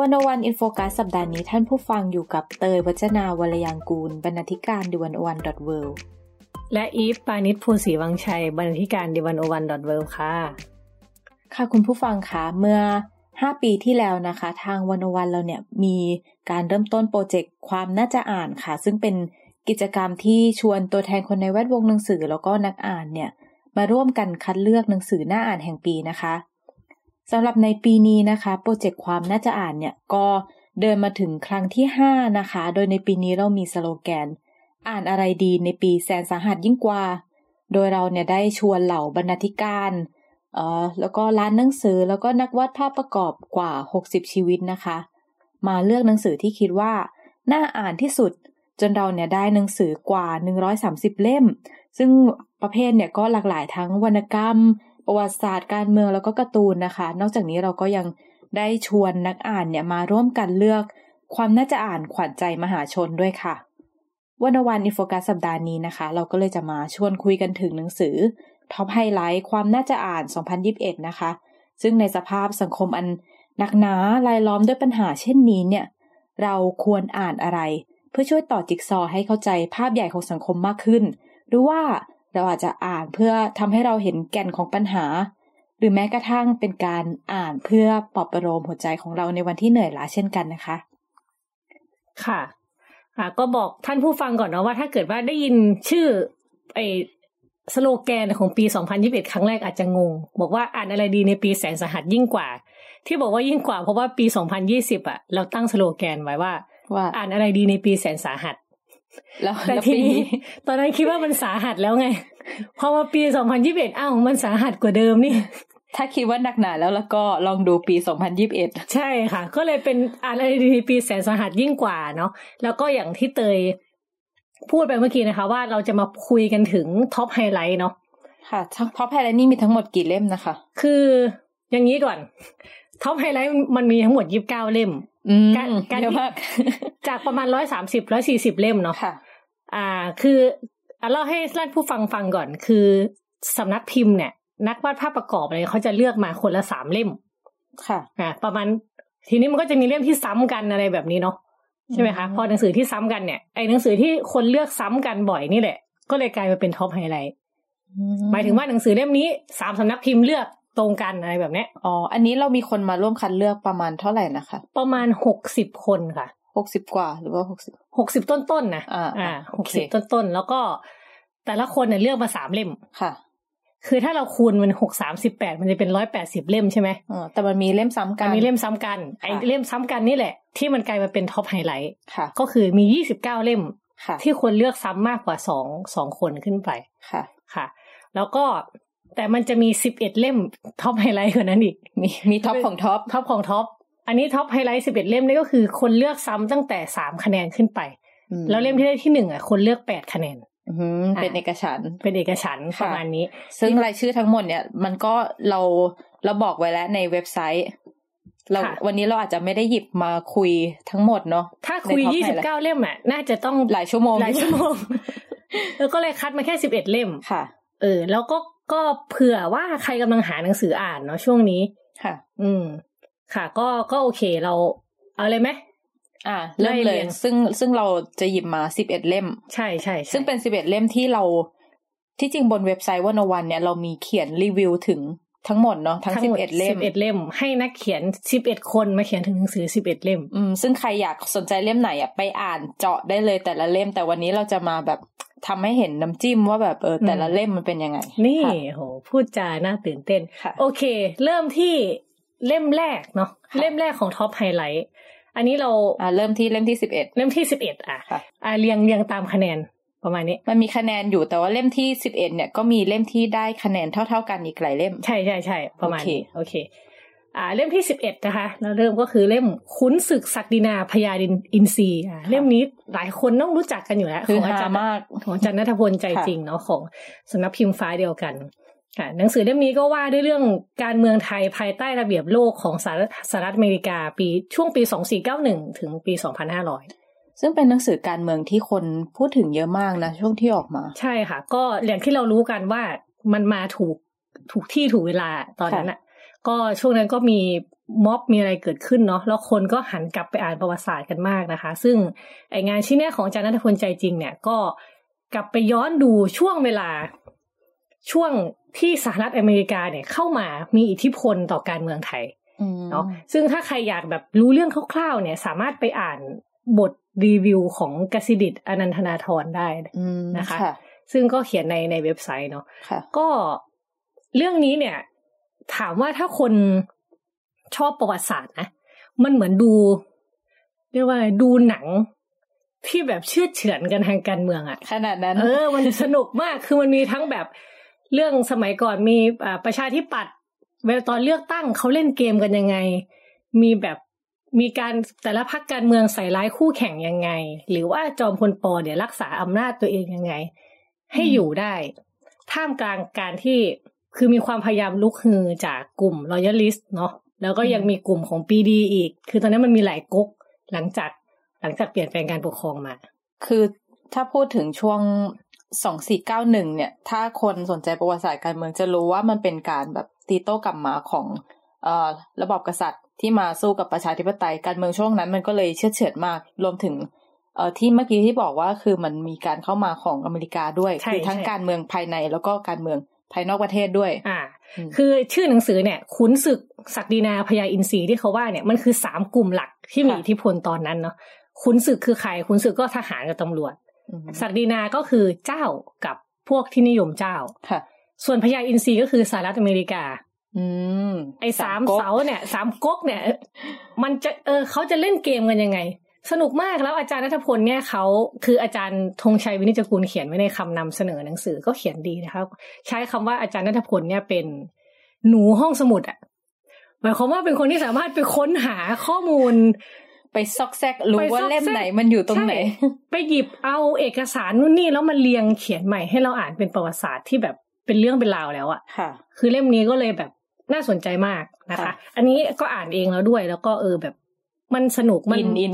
วันวันอินโฟกัสสัปดาห์นี้ท่านผู้ฟังอยู่กับเตยวัจนาวรยางกูล บรรณาธิการดิวันโอวันดอทเวและอีฟปานิชภูศรีวังชัย บรรณาธิการดิวันโอวันดอทเวค่ะ ค่ะคุณผู้ฟังคะเมื่อ 5 ปีที่แล้วนะคะ ทางวันวันเราเนี่ยมีการเริ่มต้นโปรเจกต์ความน่าจะอ่านค่ะ ซึ่งเป็นกิจกรรมที่ชวนตัวแทนคนในแวดวงหนังสือแล้วก็นักอ่านเนี่ยมาร่วมกันคัดเลือกหนังสือหน้าอ่านแห่งปีนะคะ สำหรับในปีนี้นะคะโปรเจกต์ความน่าจะอ่านเนี่ยก็เดินมาถึงครั้งที่ 5 นะคะ โดยในปีนี้เรามีสโลแกน อ่านอะไรดีในปีแสนสาหัสยิ่งกว่า โดยเราเนี่ยได้ชวนเหล่าบรรณาธิการเอ่อแล้วก็ร้านหนังสือแล้วก็นักวาดภาพประกอบกว่า 60 ชีวิตนะคะ มาเลือกหนังสือที่คิดว่า น่าอ่านที่สุด จนเราเนี่ยได้หนังสือกว่า 130 เล่ม ซึ่งประเภทเนี่ยก็หลากหลายทั้งวรรณกรรม ประวัติศาสตร์การเมืองแล้วก็การ์ตูนนะคะ นอกจากนี้เราก็ยังได้ชวนนักอ่านเนี่ยมาร่วมกันเลือก ความน่าจะอ่านขวัญใจมหาชนด้วยค่ะ One-O-One In Focus สัปดาห์นี้นะคะ เราก็เลยจะมาชวนคุยกันถึงหนังสือ top highlight ความน่าจะอ่าน 2021 นะคะ ซึ่งในสภาพสังคมอันหนักหนารายล้อมด้วยปัญหาเช่นนี้เนี่ย เราควรอ่านอะไร เพื่อช่วยต่อจิ๊กซอให้เข้าใจภาพใหญ่ของสังคมมากขึ้น หรือว่า เราอาจจะอ่านเพื่อทำให้เราเห็นแก่นของปัญหา หรือแม้กระทั่งเป็นการอ่านเพื่อปลอบประโลมหัวใจของเราในวันที่เหนื่อยล้าเช่นกันนะคะ ค่ะอ่าก็บอกท่านผู้ฟังก่อนเนาะว่าถ้าเกิดว่าได้ยินชื่อไอสโลแกนของปี 2021 ครั้งแรกอาจจะงง บอกว่าอ่านอะไรดีในปีแสนสหัสยิ่งกว่า ที่บอกว่ายิ่งกว่าเพราะว่าปี 2020อะ เราตั้งสโลแกนไว้ว่าว่าอ่านอะไรดีในปีแสนสาหัส แล้วแต่ทีนี้ตอนนั้นคิดว่ามันสาหัสแล้วไง พอมาปีสองพันยิบเอ็ดอ้าวมันสาหัสกว่าเดิมนี่ ถ้าคิดว่าหนักหนาแล้วแล้วก็ลองดูปีสองพันยิบเอ็ดใช่ค่ะ ก็เลยเป็นอะไรดีปีแสนสาหัสยิ่งกว่าเนาะแล้วก็อย่างที่เตยพูดไปเมื่อกี้นะคะ ว่าเราจะมาคุยกันถึง top highlight เนาะค่ะ top highlight นี่มีทั้งหมดกี่เล่มนะคะ คืออย่างนี้ก่อน Top Highlight มันมีทั้งหมดยิบเก้าเล่มการการจากประมาณร้อยสามสิบร้อยสี่สิบเล่มเนาะอ่า คือเล่าให้ท่านผู้ฟังฟังก่อน คือสำนักพิมพ์เนี่ย นักวาดภาพประกอบอะไรเขาจะเลือกมาคนละสามเล่ม ค่ะอ่าประมาณ ทีนี้มันก็จะมีเล่มที่ซ้ำกันอะไรแบบนี้เนาะใช่ไหมคะ พอหนังสือที่ซ้ำกันเนี่ยไอ้หนังสือที่คนเลือกซ้ำกันบ่อยนี่แหละ ก็เลยกลายมาเป็น Top Highlight หมายถึงว่าหนังสือเล่มนี้สามสำนักพิมพ์เลือก ตรงกันอะไรแบบนี้อ๋ออันนี้เรามีคนมาร่วมคัดเลือกประมาณเท่าไหร่นะคะ ประมาณหกสิบคนค่ะหกสิบกว่าหรือว่าหกสิบหกสิบต้นๆนะอ่าหกสิบต้นๆ แล้วก็ แต่ละคนเนี่ยเลือกมาสามเล่มค่ะ คือถ้าเราคูณมันหกสามสิบแปดมันจะเป็นร้อยแปดสิบเล่มใช่ไหมอ๋อแต่มันมีเล่มซ้ำกันมีเล่มซ้ำกันไอ้เล่มซ้ำกันนี่แหละ ที่มันกลายมาเป็น Top Highlight ค่ะ ก็คือมียี่สิบเก้าเล่มค่ะที่คนเลือกซ้ำมากกว่าสองสองคนขึ้นไปค่ะค่ะ แล้วก็ แต่มันจะมีสิบเอ็ดเล่ม Top Highlight กว่านั้นอีก มีมี top ของ top top ของ top อันนี้ Top Highlight สิบเอ็ดเล่มนี่ก็คือคนเลือกซ้ำตั้งแต่สามคะแนนขึ้นไป แล้วเล่มที่ได้ที่หนึ่งอะ คนเลือกแปดคะแนนเป็นเอกฉันท์เป็นเอกฉันท์ประมาณนี้ ซึ่งรายชื่อทั้งหมดเนี่ย มันก็เราเราบอกไว้แล้วในเว็บไซต์ เราวันนี้เราอาจจะไม่ได้หยิบมาคุยทั้งหมดเนาะถ้าคุยยี่สิบเก้าเล่มอะน่าจะต้องหลายชั่วโมงหลายชั่วโมงแล้วก็เลยคัดมาแค่สิบเอ็ดเล่มค่ะ เออ แล้วก็ ก็เผื่อว่าใครกำลังหาหนังสืออ่านเนาะช่วงนี้ ค่ะ อืม ค่ะ ก็ก็โอเคเรา เอาเลยไหมอ่าเริ่มเลย ซึ่งซึ่งเราจะหยิบมาสิบเอ็ดเล่ม ใช่ใช่ซึ่งเป็นสิบเอ็ดเล่มที่เราที่จริงบนเว็บไซต์วันวันเนี่ยเรามีเขียนรีวิวถึงทั้งหมดเนาะทั้งสิบเอ็ดเล่มสิบเอ็ดเล่ม ให้นักเขียนสิบเอ็ดคนมาเขียนถึงหนังสือสิบเอ็ดเล่ม อืมซึ่งใครอยากสนใจเล่มไหนอะไปอ่านเจาะได้เลยแต่ละเล่ม แต่วันนี้เราจะมาแบบ ทำให้เห็นน้ำจิ้มว่าแบบเออแต่ละเล่มมันเป็นยังไง นี่โหพูดจาน่าตื่นเต้น โอเค เริ่มที่เล่มแรกเนาะเล่มแรกของ Top Highlight อันนี้เราอ่าเริ่มที่เล่มที่สิบเอ็ดเล่มที่สิบเอ็ดอะอ่าเรียงเรียงตามคะแนนประมาณนี้มันมีคะแนนอยู่แต่ว่าเล่มที่สิบเอ็ดเนี่ยก็มีเล่มที่ได้คะแนนเท่า ๆกันอีกหลายเล่ม ใช่ใช่ใช่ประมาณนี้โอเค อ่าเล่มที่สิบเอ็ดนะคะแล้วเริ่มก็คือเล่มคุ้นศึกศักดินาพยาดินอินทรีย์อ่าเล่มนี้หลายคนต้องรู้จักกันอยู่แล้วคือของอาหาจารย์มากของอาจารย์นัทพลใจจริงเนาะของสำนักพิมพ์ฟ้าเดียวกันค่ะหนังสือเล่มนี้ก็ว่าด้วยเรื่องการเมืองไทยภายใต้ระเบียบโลกของสหรัฐสหรัฐอเมริกาปีช่วงปีสองสี่เก้าหนึ่งถึงปีสองพันห้าร้อยซึ่งเป็นหนังสือการเมืองที่คนพูดถึงเยอะมากนะ ช่วงที่ออกมา ใช่ค่ะ ก็อย่างที่เรารู้กันว่ามันมาถูกถูกที่ถูกเวลาตอนนั้นอะ ก็ช่วงนั้นก็มีม็อบมีอะไรเกิดขึ้นเนาะแล้วคนก็หันกลับไปอ่านประวัติศาสตร์กันมากนะคะ ซึ่งไองานชิ้นเนี้ยของอาจารย์นัทพลใจจริงเนี่ยก็กลับไปย้อนดูช่วงเวลาช่วงที่สหรัฐอเมริกาเนี่ยเข้ามามีอิทธิพลต่อการเมืองไทยอืมเนาะซึ่งถ้าใครอยากแบบรู้เรื่องคร่าวๆ เนี่ย สามารถไปอ่านบทรีวิวของกสิดิตอนันทนาธรได้อืมนะคะค่ะซึ่งก็เขียนในในเว็บไซต์เนาะค่ะก็เรื่องนี้เนี่ย ถามว่าถ้าคนชอบประวัติศาสตร์นะมันเหมือนดู เรียกว่าอะไรดูหนังที่แบบเชื่อดเฉือนกันทางการเมืองอะขนาดนั้น เออ มันสนุกมากคือมันมีทั้งแบบเรื่องสมัยก่อนมีอ่าประชาธิปัตย์เวลาตอนเลือกตั้งเขาเล่นเกมกันยังไง มีแบบมีการแต่ละพักการเมืองใส่ร้ายคู่แข่งยังไง หรือว่าจอมพลปอเนี่ยรักษาอำนาจตัวเองยังไง ให้อยู่ได้ ท่ามกลางการที่ คือมีความพยายามลุกฮือจากกลุ่มรอยัลลิสต์เนาะแล้วก็ยังมีกลุ่มของปีดีอีก คือตอนนั้นมันมีหลายก๊กหลังจากหลังจากเปลี่ยนแปลงการปกครองมา คือถ้าพูดถึงช่วงสองสี่เก้าหนึ่งเนี่ย ถ้าคนสนใจประวัติศาสตร์การเมืองจะรู้ว่ามันเป็นการแบบตีโต้กลับมาของเอ่อระบอบกษัตริย์ที่มาสู้กับประชาธิปไตยการเมืองช่วงนั้นมันก็เลยเชื่อดเฉือนมากรวมถึงเอ่อที่เมื่อกี้ที่บอกว่าคือมันมีการเข้ามาของอเมริกาด้วยใช่คือทั้งใช่การเมืองภายในแล้วก็การเมือง ภายนอกประเทศด้วย อ่าอืมคือชื่อหนังสือเนี่ย ขุนศึกศักดินาพญาอินทรีที่เขาว่าเนี่ยมันคือสามกลุ่มหลักที่มีค่ะอิทธิพลตอนนั้นเนาะขุนศึกคือใครขุนศึกก็ทหารกับตำรวจอืมศักดินาก็คือเจ้ากับพวกที่นิยมเจ้าค่ะ ส่วนพญาอินทรีก็คือสหรัฐอเมริกา อืมไอ้สามก๊กเสาเนี่ยสามก๊กเนี่ย มันจะเออเขาจะเล่นเกมกันยังไง สนุกมากแล้วอาจารย์นัทพลเนี่ยเขาคืออาจารย์ธงชัยวินิจกูลเขียนไว้ในคำนำเสนอหนังสือก็เขียนดีนะครับใช้คำว่าอาจารย์นัทพลเนี่ยเป็นหนูห้องสมุดอะหมายความว่าเป็นคนที่สามารถไปค้นหาข้อมูล ไปซอกแซกรู้ไปว่าซอกแซกเล่มไหนมันอยู่ตรงไหนใช่ไปหยิบเอาเอกสารนู่นนี่แล้วมาเรียงเขียนใหม่ให้เราอ่านเป็นประวัติศาสตร์ที่แบบเป็นเรื่องเป็นราวแล้วอะค่ะ คือเล่มนี้ก็เลยแบบน่าสนใจมากนะคะค่ะอันนี้ก็อ่านเองแล้วด้วย แล้วก็เออแบบ มันสนุกมันอินอิน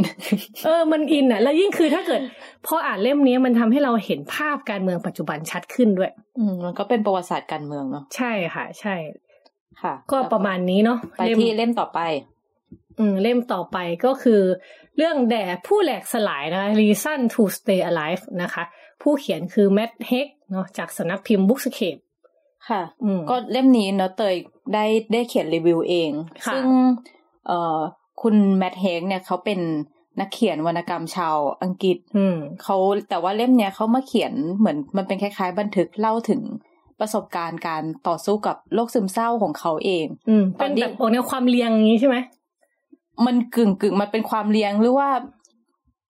เออมันอินอะ แล้วยิ่งคือถ้าเกิดพออ่านเล่มนี้มันทำให้เราเห็นภาพการเมืองปัจจุบันชัดขึ้นด้วย อืมมันก็เป็นประวัติศาสตร์การเมืองเนาะใช่ค่ะ ใช่ ค่ะ ก็ประมาณนี้เนาะไปเล่มที่เล่มต่อไป อืมเล่มต่อไปก็คือ เรื่องแด่ผู้แหลกสลายนะคะ Reason to Stay Alive นะคะ ผู้เขียนคือแม t เฮกเนาะจากสำนักพิมพ์ Bookscape ค่ะอืมก็เล่มนี้เนอะเตยได้ได้เขียนรีวิวเองค่ะซึ่ง เอ่อ คุณแมทเฮกเนี่ยเขาเป็นนักเขียนวรรณกรรมชาวอังกฤษอืมเขาแต่ว่าเล่มเนี้ยเขามาเขียนเหมือนมันเป็นคล้ายๆ บันทึกเล่าถึงประสบการณ์การต่อสู้กับโรคซึมเศร้าของเขาเองอืมตเป็อนนที่แบบออกแนวความเรียงอย่างนี้ใช่ไหมมันกึ่งกึ่งมันเป็นความเรียงหรือว่า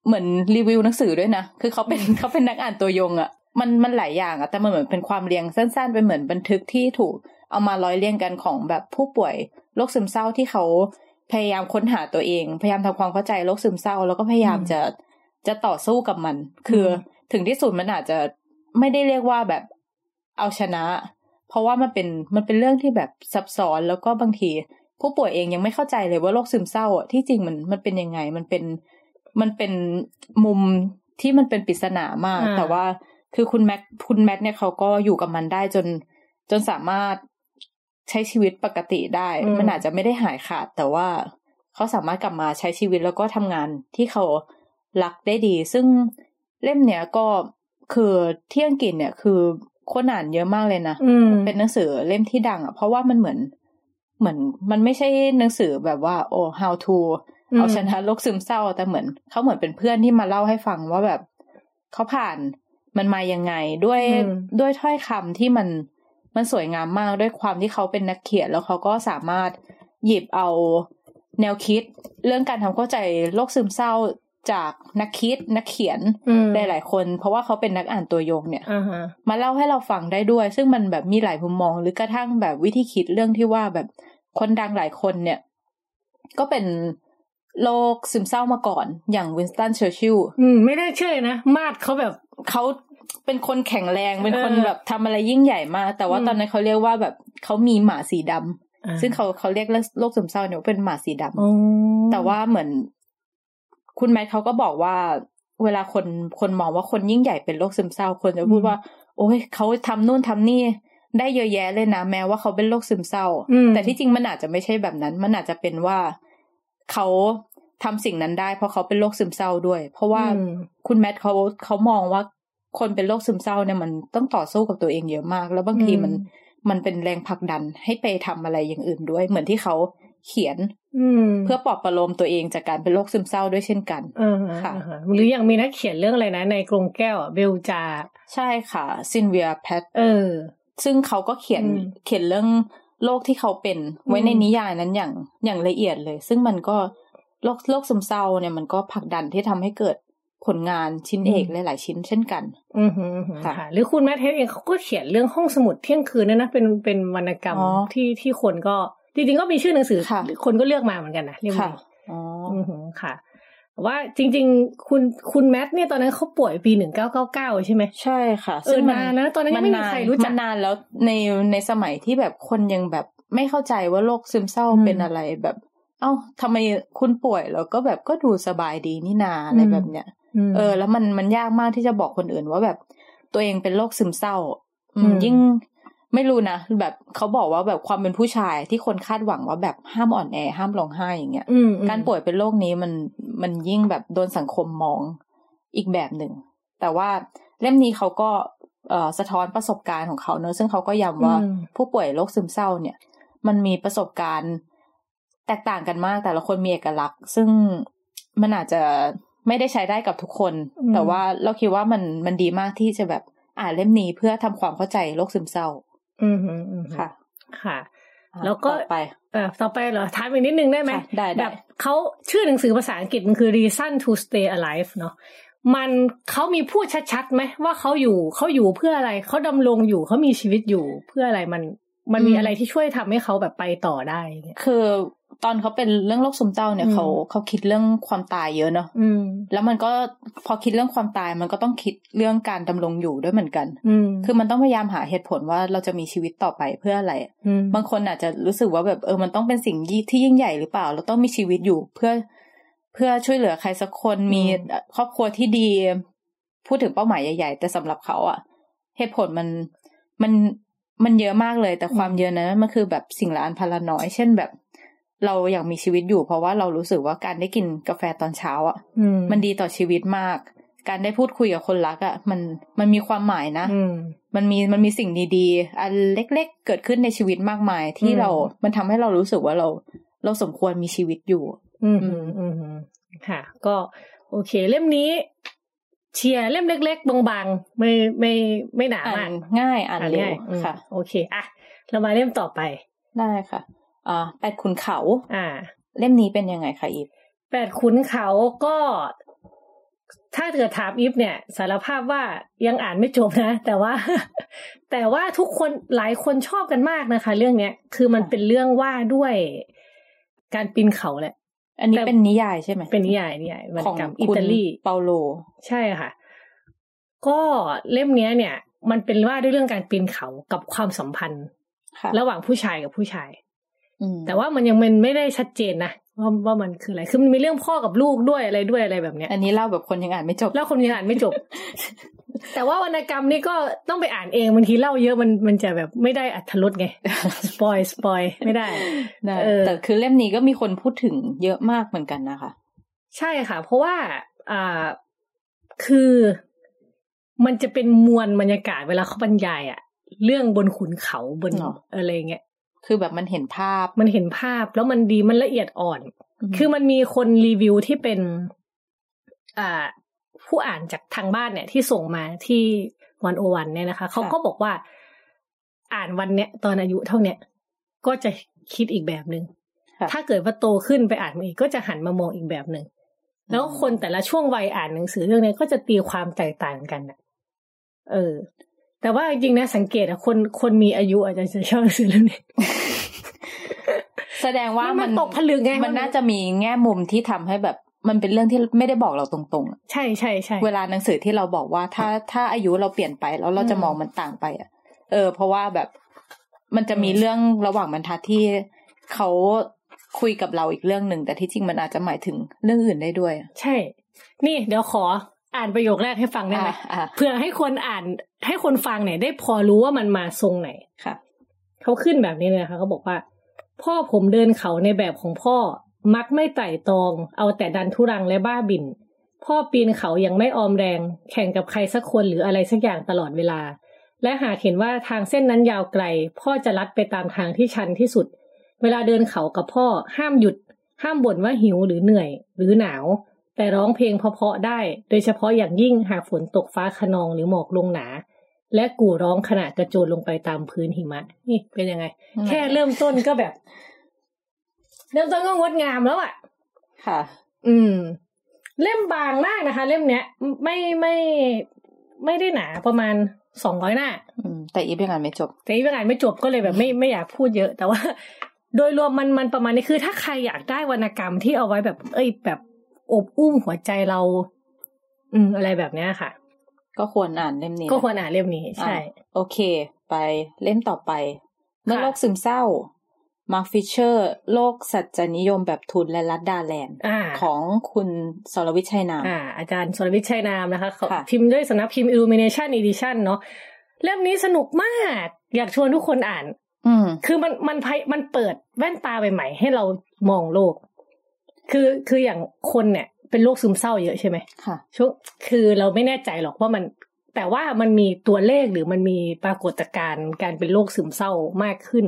เหมือนรีวิวหนังสือด้วยนะ คือเขาเป็นเขาเป็นนักอ่านตัวยงอะ่ะ มันมันหลายอย่างอะ่ะ แต่มันเหมือนเป็นความเรียงสั้นๆ เป็นเหมือนบันทึกที่ถูกเอามาร้อยเรียงกันของแบบผู้ป่วยโรคซึมเศร้าที่เขา พยายามค้นหาตัวเอง พยายามทำความเข้าใจโรคซึมเศร้า แล้วก็พยายามอืมจะจะต่อสู้กับมัน คืออมถึงที่สุดมันอาจจะไม่ได้เรียกว่าแบบเอาชนะ เพราะว่ามันเป็นมันเป็นเรื่องที่แบบซับซ้อนแล้วก็บางที ผู้ป่วยเองยังไม่เข้าใจเลยว่าโรคซึมเศร้าอะที่จริงมันมันเป็นยังไง มันเป็นมันเป็นมุมที่มันเป็นปริศนามากอ่าแต่ว่าคือคุณแม็กคุณแมทเนี่ยเขาก็อยู่กับมันได้จนจนสามารถ ใช้ชีวิตปกติได้ มันอาจจะไม่ได้หายขาด แต่ว่าเขาสามารถกลับมาใช้ชีวิตแล้วก็ทำงานที่เขารักได้ดี ซึ่งเล่มเนี้ยก็คือที่อังกฤษเนี่ยคือคนอ่านเยอะมากเลยนะอืมเป็นหนังสือเล่มที่ดังอะเพราะว่ามันเหมือนเหมือนมันไม่ใช่หนังสือแบบว่า โอ้ how to อืมเอาชนะโรคซึมเศร้า แต่เหมือนเขาเหมือนเป็นเพื่อนที่มาเล่าให้ฟังว่าแบบเขาผ่านมันมายังไงด้วยอืมด้วยถ้อยคำที่มัน มันสวยงามมากด้วยความที่เขาเป็นนักเขียน แล้วเขาก็สามารถหยิบเอาแนวคิด เรื่องการทำเข้าใจโรคซึมเศร้าจากนักคิดนักเขียนอืมหลายๆคน เพราะว่าเขาเป็นนักอ่านตัวยงเนี่ยอ่าฮะมาเล่าให้เราฟังได้ด้วย ซึ่งมันแบบมีหลายมุมมอง หรือกระทั่งแบบวิธีคิดเรื่องที่ว่าแบบคนดังหลายคนเนี่ย ก็เป็นโรคซึมเศร้ามาก่อน อย่างวินสตันเชอร์ชิลอืมไม่ได้เชื่อนะ มาดเขาแบบเขา เป็นคนแข็งแรง เป็นคนเออแบบทำอะไรยิ่งใหญ่มาก แต่ว่าอืมตอนนั้นเขาเรียกว่าแบบเขามีหมาสีดำอ่าซึ่งเขาเขาเรียกโรคซึมเศร้าเนี่ยว่าเป็นหมาสีดำอ๋อแต่ว่าเหมือน คุณแมทเขาก็บอกว่า เวลาคนคนมองว่าคนยิ่งใหญ่เป็นโรคซึมเศร้า คนจะพูดว่า โอ้ยเขาทำนู่นทำนี่ได้เยอะแยะเลยนะแม้ว่าเขาเป็นโรคซึมเศร้าอืมแต่ที่จริงมันอาจจะไม่ใช่แบบนั้น มันอาจจะเป็นว่าเขาทำสิ่งนั้นได้ เพราะเขาเป็นโรคซึมเศร้าด้วย เพราะว่าอืมคุณแมทเขาเขามองว่า คนเป็นโรคซึมเศร้าเนี่ยมันต้องต่อสู้กับตัวเองเยอะมาก แล้วบางทีมันอืมมันเป็นแรงผลักดันให้ไปทำอะไรอย่างอื่นด้วย เหมือนที่เขาเขียน อืมเพื่อปลอบประโลมตัวเองจากการเป็นโรคซึมเศร้าด้วยเช่นกันเออค่ะอ่าฮะหรืออย่างมีนักเขียนเรื่องอะไรนะ ในกรงแก้วอะเบลจา ใช่ค่ะซิลเวียแพลทเออ ซึ่งเขาก็เขียนอืมเขียนเรื่องโรคที่เขาเป็นไว้อืมในนิยายนั้นอย่างอย่างละเอียดเลย ซึ่งมันก็โรคโรคซึมเศร้าเนี่ยมันก็ผลักดันที่ทำให้เกิด ผลงานชิ้นเอกหลายๆชิ้นเช่นกัน อือหืออือหือค่ะค่ะ หรือคุณแมทเฮกเองเขาก็เขียนเรื่องห้องสมุดเที่ยงคืนด้วยนะเป็นเป็นวรรณกรรมอ๋อที่ที่คนก็จริงๆก็มีชื่อหนังสือค่ะคนก็เลือกมาเหมือนกันนะเรื่องค่ะนี้อ๋ออือหือค่ะแต่ว่าจริง ๆ คุณคุณแมทเนี่ยตอนนั้นเขาป่วยปีหนึ่งเก้าเก้าเก้าใช่ไหมใช่ค่ะเออนานนะตอนนั้นยังไม่มีใครรู้จักมันนานแล้วในในสมัยที่แบบคนยังแบบไม่เข้าใจว่าโรคซึมเศร้าอืมเป็นอะไรแบบ เอ้าทำไมคุณป่วยแล้วก็แบบก็ดูสบายดีนี่นาอะไรอืมแบบเนี้ยม เออ แล้วมันมันยากมากที่จะบอกคนอื่นว่าแบบตัวเองเป็นโรคซึมเศร้าอืมอืมยิ่งไม่รู้นะแบบเขาบอกว่าแบบความเป็นผู้ชายที่คนคาดหวังว่าแบบห้ามอ่อนแอห้ามร้องไห้อย่างเงี้ยอืมการป่วยเป็นโรคนี้มันมันยิ่งแบบโดนสังคมมองอีกแบบหนึ่ง แต่ว่าเล่มนี้เขาก็เอ่อสะท้อนประสบการณ์ของเขาเนอะซึ่งเขาก็ย้ำว่าอืมผู้ป่วยโรคซึมเศร้าเนี่ย มันมีประสบการณ์แตกต่างกันมากแต่ละคนมีเอกลักษณ์ ซึ่งมันอาจจะ ไม่ได้ใช้ได้กับทุกคนอืมแต่ว่าเราคิดว่ามันมันดีมากที่จะแบบอ่านเล่มนี้เพื่อทำความเข้าใจโรคซึมเศร้า อืมอืมอืมค่ะค่ะอะ แล้วก็ต่อไปเออต่อไปเหรอถามอีกนิดนึงได้ไหมค่ะได้ได้แบบเขาชื่อหนังสือภาษาอังกฤษมันคือ reason to stay alive เนาะมันเขามีพูดชัดๆไหมว่าเขาอยู่เขาอยู่เพื่ออะไรเขาดำรงอยู่เขามีชีวิตอยู่เพื่ออะไรมันมันมีอะไรที่ช่วยทำให้เขาแบบไปต่อได้อย่างเงี้ยคือ ตอนเขาเป็นเรื่องโรคซึมเศร้าเนี่ยอืมเขาเขาคิดเรื่องความตายเยอะเนาะอืมแล้วมันก็พอคิดเรื่องความตายมันก็ต้องคิดเรื่องการดำรงอยู่ด้วยเหมือนกันอืมคือมันต้องพยายามหาเหตุผลว่าเราจะมีชีวิตต่อไปเพื่ออะไรอืมบางคนอาจจะรู้สึกว่าแบบเออมันต้องเป็นสิ่งที่ยิ่งใหญ่หรือเปล่า เราต้องมีชีวิตอยู่เพื่อ เพื่อช่วยเหลือใครสักคนมีครอบครัวที่ดี พูดถึงเป้าหมายใหญ่ ๆ แต่สำหรับเขาอะเหตุผลมันมันมันเยอะมากเลย แต่ความเยอะนั้นมันคือแบบสิ่งละอันพันละน้อย เช่นแบบ เราอยากมีชีวิตอยู่เพราะว่าเรารู้สึกว่าการได้กินกาแฟตอนเช้าอะอืมมันดีต่อชีวิตมาก การได้พูดคุยกับคนรักอะมันมันมีความหมายนะอืมมันมีมันมีสิ่งดีๆ อันเล็กๆ เกิดขึ้นในชีวิตมากมายที่อืมเรา มันทำให้เรารู้สึกว่าเรา เราสมควรมีชีวิตอยู่อืมอืมอืมอืมค่ะ ก็ โอเค เล่มนี้ เชียร์เล่มเล็ก ๆ บางๆไม่ไม่ไม่หนาอ่ามากนง่ายอ่านเร็วง่ายอืมค่ะ โอเคอะเรามาเล่มต่อไปได้ค่ะ อ่าแปดขุนเขาอ่า เล่มนี้เป็นยังไงคะอีฟแปดขุนเขาก็ ถ้าเกิดถามอีฟเนี่ย สารภาพว่ายังอ่านไม่จบนะ แต่ว่า แต่ว่าทุกคนหลายคนชอบกันมากนะคะ เรื่องเนี้ย คือมันเป็นเรื่องว่าด้วยการปีนเขาแหละ อันนี้แต่เป็นนิยายใช่ไหมเป็นนิยายนิยายวรรขณองกรรมอิคุณตาลีเปาโล ใช่ค่ะ ก็เล่มเนี้ยเนี่ย มันเป็นว่าด้วยเรื่องการปีนเขากับความสัมพันธ์ค่ะระหว่างผู้ชายกับผู้ชายอืม แต่ว่ามันยังมันไม่ได้ชัดเจนนะว่าว่ามันคืออะไรคือมันมีเรื่องพ่อกับลูกด้วยอะไรด้วยอะไรแบบเนี้ย อันนี้เล่าแบบคนยังอ่านไม่จบแล้วคนยังอ่านไม่จบ แต่ว่าวรรณกรรมนี่ก็ต้องไปอ่านเองบางทีเล่าเยอะมันมันจะแบบไม่ได้อรรถรสไง spoil spoil ไม่ได้ได้เออแต่คือเล่มนี้ก็มีคนพูดถึงเยอะมากเหมือนกันนะคะ ใช่ค่ะ เพราะว่าอ่าคือมันจะเป็นมวลบรรยากาศเวลาเขาบรรยายอะเรื่องบนขุนเขาบนหรออะไรเงี้ย คือแบบมันเห็นภาพ มันเห็นภาพ แล้วมันดีมันละเอียดอ่อน คือมันมีคนรีวิวที่เป็น อ่า ผู้อ่านจากทางบ้านเนี่ย ที่ส่งมาที่วันโอวันเนี่ยนะคะเขาก็บอกว่า อ่านวันเนี้ยตอนอายุเท่าเนี้ยก็จะคิดอีกแบบหนึง่งค่ะถ้าเกิดว่าโตขึ้นไปอ่านมาอีกก็จะหันมามองอีกแบบหนึ่งแล้วคนแต่ละช่วงวัยอ่านหนังสือเรื่องนี้ก็จะตีความแตกต่างกันน่ะเออ แต่ว่าจริงๆนะสังเกตอะคนคนมีอายุอาจจะชอบหนังสือเรื่องนี้แสดงว่ามัมันตกผลึกไงมันน่าจะมีแง่มุมที่ทำให้แบบมันเป็นเรื่องที่ไม่ได้บอกเราตรงๆอะใช่ใช่ใช่เวลาหนังสือที่เราบอกว่าถ้าถ้าอายุเราเปลี่ยนไปแล้วเราจะอืมมองมันต่างไปอะ เออ เพราะว่าแบบมันจะมีเรื่องระหว่างบรรทัดที่เขาคุยกับเราอีกเรื่องหนึ่งแต่ที่จริงมันอาจจะหมายถึงเรื่องอื่นได้ด้วยอะใช่ นี่เดี๋ยวขอ อ่านประโยคแรกให้ฟังได้ไหมอะอะเพื่อให้คนอ่านให้คนฟังเนี่ยได้พอรู้ว่ามันมาทรงไหนค่ะเขาขึ้นแบบนี้เลยนะคะเขาบอกว่า พ่อผมเดินเขาในแบบของพ่อ มักไม่ไต่ตรอง เอาแต่ดันทุรังและบ้าบิน พ่อปีนเขายังไม่ออมแรง แข่งกับใครสักคนหรืออะไรสักอย่างตลอดเวลา และหากเห็นว่าทางเส้นนั้นยาวไกล พ่อจะลัดไปตามทางที่ชันที่สุด เวลาเดินเขากับพ่อห้ามหยุด ห้ามบ่นว่าหิวหรือเหนื่อย หรือหนาว แต่ร้องเพลงเพราะๆได้ โดยเฉพาะอย่างยิ่งหากฝนตกฟ้าขนองหรือหมอกลงหนา และกู่ร้องขณะกระโจนลงไปตามพื้นหิมะ นี่เป็นยังไง แค่เริ่มต้นก็แบบ เริ่มต้นก็งดงามแล้วอะ ค่ะ อืม เล่มบางมากนะคะ เล่มเนี้ย ไม่ไม่ไม่ได้หนาประมาณสองร้อยหน้าอืมแต่อีฟยังอ่านไม่จบ แต่อีฟอ่านไม่จบก็เลยแบบไม่ไม่อยากพูดเยอะ แต่ว่า โดยรวมมันมันประมาณนี้คือ ถ้าใครอยากได้วรรณกรรมที่เอาไว้แบบ เอ้ยแบบ โอบอุ้มหัวใจเรา อืมอะไรแบบเนี้ยค่ะ ก็ควรอ่านเล่มนี้ ก็ควรอ่านเล่มนี้ใช่อะโอเค ไปเล่มต่อไป เมื่อค่ะโลกซึมเศร้ามาร์คฟิชเชอร์โลกสัจนิยมแบบทุนและลัดดาแลนด์อ่าของคุณสรวิทย์ชัยนามอ่าอาจารย์สรวิทย์ชัยนามนะคะเขาค่ะพิมพ์ด้วยสำนักพิมพ์ Illumination Editions เนาะเล่มนี้สนุกมาก อยากชวนทุกคนอ่าน อืมคือมันมันไพมันเปิดแว่นตาใหม่ๆให้เรามองโลก คือคืออย่างคนเนี่ยเป็นโรคซึมเศร้าเยอะใช่ไหมค่ะช่วงคือเราไม่แน่ใจหรอกว่ามัน แต่ว่ามันมีตัวเลขหรือมันมีปรากฏการณ์การเป็นโรคซึมเศร้ามากขึ้น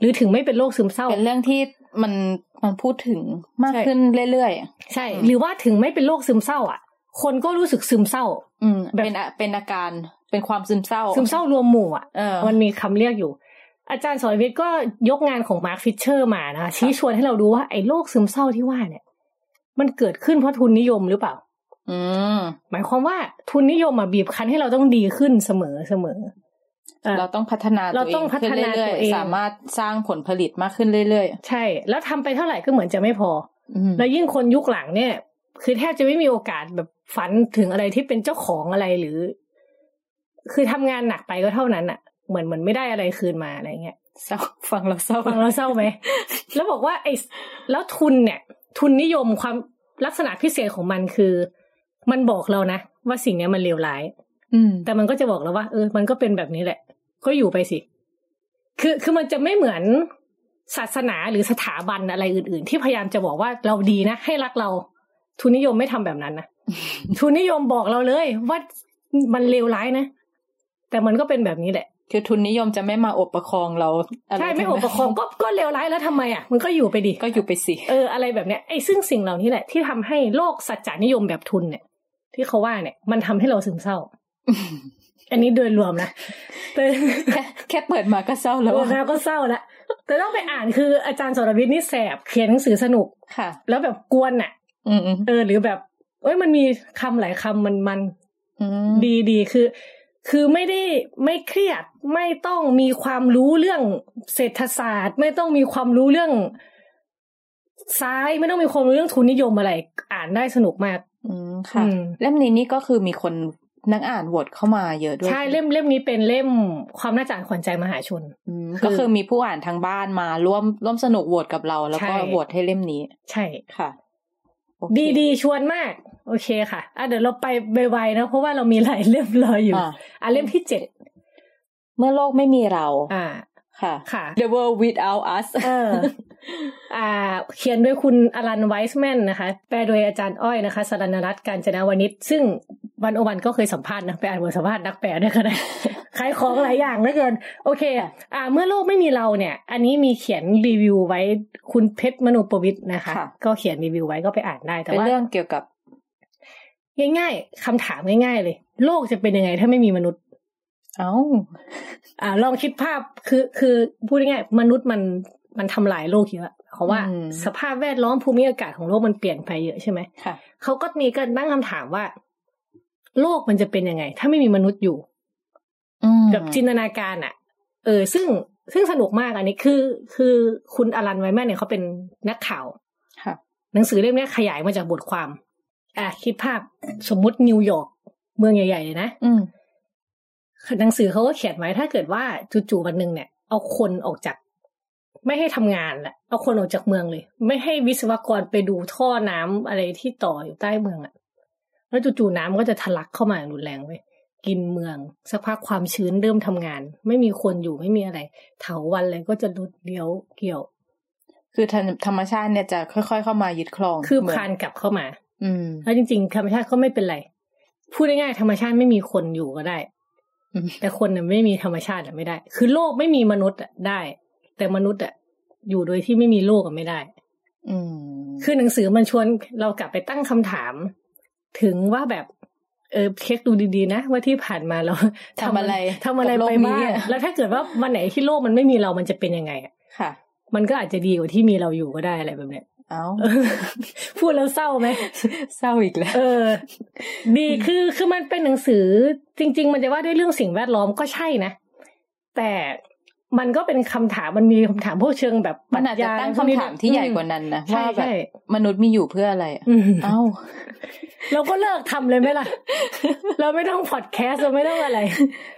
หรือถึงไม่เป็นโรคซึมเศร้า เป็นเรื่องที่มันมันพูดถึงมากใช่ขึ้นเรื่อยใช่ หรือว่าถึงไม่เป็นโรคซึมเศร้า อะ คนก็รู้สึกซึมเศร้าๆอืมแบบเป็นอะเป็นอาการเป็นความซึมเศร้า ซึมเศร้ารวมหมู่อะเออมันมีคำเรียกอยู่ อาจารย์สอนวิทย์ก็ยกงานของมาร์คฟิชเชอร์มานะคะชี้ชวนให้เราดูว่าไอ้โรคซึมเศร้าที่ว่าเนี่ย มันเกิดขึ้นเพราะทุนนิยมหรือเปล่า อืมหมายความว่าทุนนิยมอะบีบคั้นให้เราต้องดีขึ้นเสมอเสมออะเราต้องพัฒนาเราตัวเอต้องงพัฒนาขึ้นเรื่อยตัวเองๆสามารถสร้างผลผลิตมากขึ้นเรื่อยใช่ แล้วทำไปเท่าไหร่ก็เหมือนจะไม่พอๆอืมแล้วยิ่งคนยุคหลังเนี่ย คือแทบจะไม่มีโอกาสแบบฝันถึงอะไรที่เป็นเจ้าของอะไรหรือ คือทำงานหนักไปก็เท่านั้นอะ เหมือนเหมือนไม่ได้อะไรคืนมาอะไรเงี้ยเศร้าฟังเราเศร้าฟังแล้วเศร้าไหมแล้วบอกว่าไอ้แล้วทุนเนี่ย ทุนนิยมความลักษณะพิเศษของมันคือ มันบอกเรานะว่าสิ่งเนี้ยมันเลวร้าย อืม แต่มันก็จะบอกเราว่าเออมันก็เป็นแบบนี้แหละ ก็อยู่ไปสิ คือคือมันจะไม่เหมือนศาสนาหรือสถาบันอะไรอื่น ๆ ที่พยายามจะบอกว่าเราดีนะให้รักเรา ทุนนิยมไม่ทำแบบนั้นนะทุนนิยมบอกเราเลย ว่ามันเลวร้ายนะแต่มันก็เป็นแบบนี้แหละ คือทุนนิยมจะไม่มาอบประคองเราะรใช่ไม่ทั้อบนั้นประคองก็ก็เลวร้ายแล้วทำไมอะมันก็อยู่ไปดิก็อยู่ไปสิเอออะไรแบบเนี้ยไอ้ซึ่งสิ่งเหล่านี้แหละ ที่ทำให้โลกสัจจานิยมแบบทุนเนี่ย ที่เขาว่าเนี่ย มันทำให้เราซึมเศร้า อันนี้โดยรวมนะแต่แค่แค่เปิดมาก็เศร้าแล้แล้ววอะแล้วก็เศร้าละแต่ต้องไปอ่านคืออาจารย์สรวิทย์นี่แสบเขียนหนังสือสนุกค่ะ แล้วแบบกวนอะอืมอืมเออหรือแบบเอ้ยมันมีคำหลายคำมันมันอืมดีดีคือ คือไม่ได้ไม่เครียดไม่ต้องมีความรู้เรื่องเศรษฐศาสตร์ ไม่ต้องมีความรู้เรื่องซ้ายไม่ต้องมีความรู้เรื่องทุนนิยมอะไร อ่านได้สนุกมาก อืมค่ะอืมเล่มนี้นี่ก็คือมีคนนักอ่านโหวตเข้ามาเยอะด้วย ใช่เล่มเล่มนี้เป็นเล่มความน่าจะอ่านขวัญใจมหาชนอืมคือก็คือมีผู้อ่านทางบ้านมาร่วมร่วมสนุกโหวตกับเรา แล้วก็ใช่โหวตให้เล่มนี้ ใช่ค่ะโอเค ดีดีชวนมาก โอเคค่ะ อะเดี๋ยวเราไปไวๆนะเพราะว่าเรามีหลายเล่มรออยู่อะอะเล่มที่เจ็ดเมื่อโลกไม่มีเรา อ่าค่ะค่ะ The World Without Us เอออ่า เขียนโดยคุณอลันไวส์แมนนะคะ แปลโดยอาจารย์อ้อยนะคะสรันรัตน์การจนาวนิชซึ่ง วันโอวันก็เคยสัมภาษณ์นะไปอ่านบทสัมภาษณ์นักแปลด้วยก็ได้ขายของหลายอย่างเหลือเกิน โอเคอ่าเมื่อโลกไม่มีเราเนี่ย อันนี้มีเขียนรีวิวไว้คุณเพชรมนุปวิทย์นะคะค่ะก็เขียนรีวิวไว้ก็ไปอ่านได้แต่เป็นว่าเรื่องเกี่ยวกับ ง่ายๆคำถามง่าย ๆ เลย โลกจะเป็นยังไงถ้าไม่มีมนุษย์ เอ้าอ่า ลองคิดภาพคือคือพูดง่ายๆมนุษย์มันมันทำลายโลกเยอะเพราะว่าอืมสภาพแวดล้อมภูมิอากาศของโลกมันเปลี่ยนไปเยอะใช่ไหมค่ะเขาก็มีการตั้งคำถามว่า โลกมันจะเป็นยังไง ถ้าไม่มีมนุษย์อยู่อืมแบบจินตนาการอะเออ ซึ่งซึ่งสนุกมากอันนี้คือ คือคุณอลันไวแมนเนี่ยเขาเป็นนักข่าวค่ะหนังสือเล่มนี้ขยายมาจากบทความ อะคิดภาพสมมุตินิวยอร์กเมืองใหญ่ๆเลยนะอืมหนังสือเขาก็เขียนไว้ถ้าเกิดว่าจู่ๆวันหนึ่งเนี่ย เอาคนออกจาก ไม่ให้ทำงานแหละเอาคนออกจากเมืองเลย ไม่ให้วิศวกรไปดูท่อน้ำอะไรที่ต่ออยู่ใต้เมืองอะ แล้วจู่ๆน้ำก็จะทะลักเข้ามาอย่างรุนแรงไปกินเมือง สักพักความชื้นเริ่มทำงาน ไม่มีคนอยู่ไม่มีอะไร เถาวันเลยก็จะลุดเลี้ยวเกี่ยว คือธรรธรรมชาติเนี่ยจะค่อย ๆ เข้ามายึดครองคือเมืงพานกลับเข้ามา อืมแล้วจริง ๆ ธรรมชาติก็ไม่เป็นไรพูดง่ายๆธรรมชาติไม่มีคนอยู่ก็ได้อืมแต่คนน่ะไม่มีธรรมชาติอะไม่ได้ คือโลกไม่มีมนุษย์อะได้ แต่มนุษย์อะอยู่โดยที่ไม่มีโลกอะไม่ได้ อืมคือหนังสือมันชวนเรากลับไปตั้งคำถาม ถึงว่าแบบเออเช็คดูดีๆนะ ว่าที่ผ่านมาเราทำอะไรทำอะไรกับโลไปกนี้บ้างอะแล้วถ้าเกิดว่าวันไหนที่โลกมันไม่มีเรามันจะเป็นยังไงอะค่ะ มันก็อาจจะดีกว่าที่มีเราอยู่ก็ได้อะไรแบบเนี้ยเอ้าพูดแล้วเศร้าไหมเศร้าอีกแล้วเออ ดีคือคือมันเป็นหนังสือจริง ๆ มันจะว่าด้วยเรื่องสิ่งแวดล้อมก็ใช่นะ แต่ มันก็เป็นคำถามมันมีคำถามพวกเชิงแบบมันอาจจะตั้งคำถามที่ใหญ่กว่านั้นนะใช่ว่าแบบใช่มนุษย์มีอยู่เพื่ออะไรอะอืมเอ้าเราก็เลิกทำเลยไหมล่ะ เราไม่ต้องพอดแคสต์เราไม่ต้องอะไร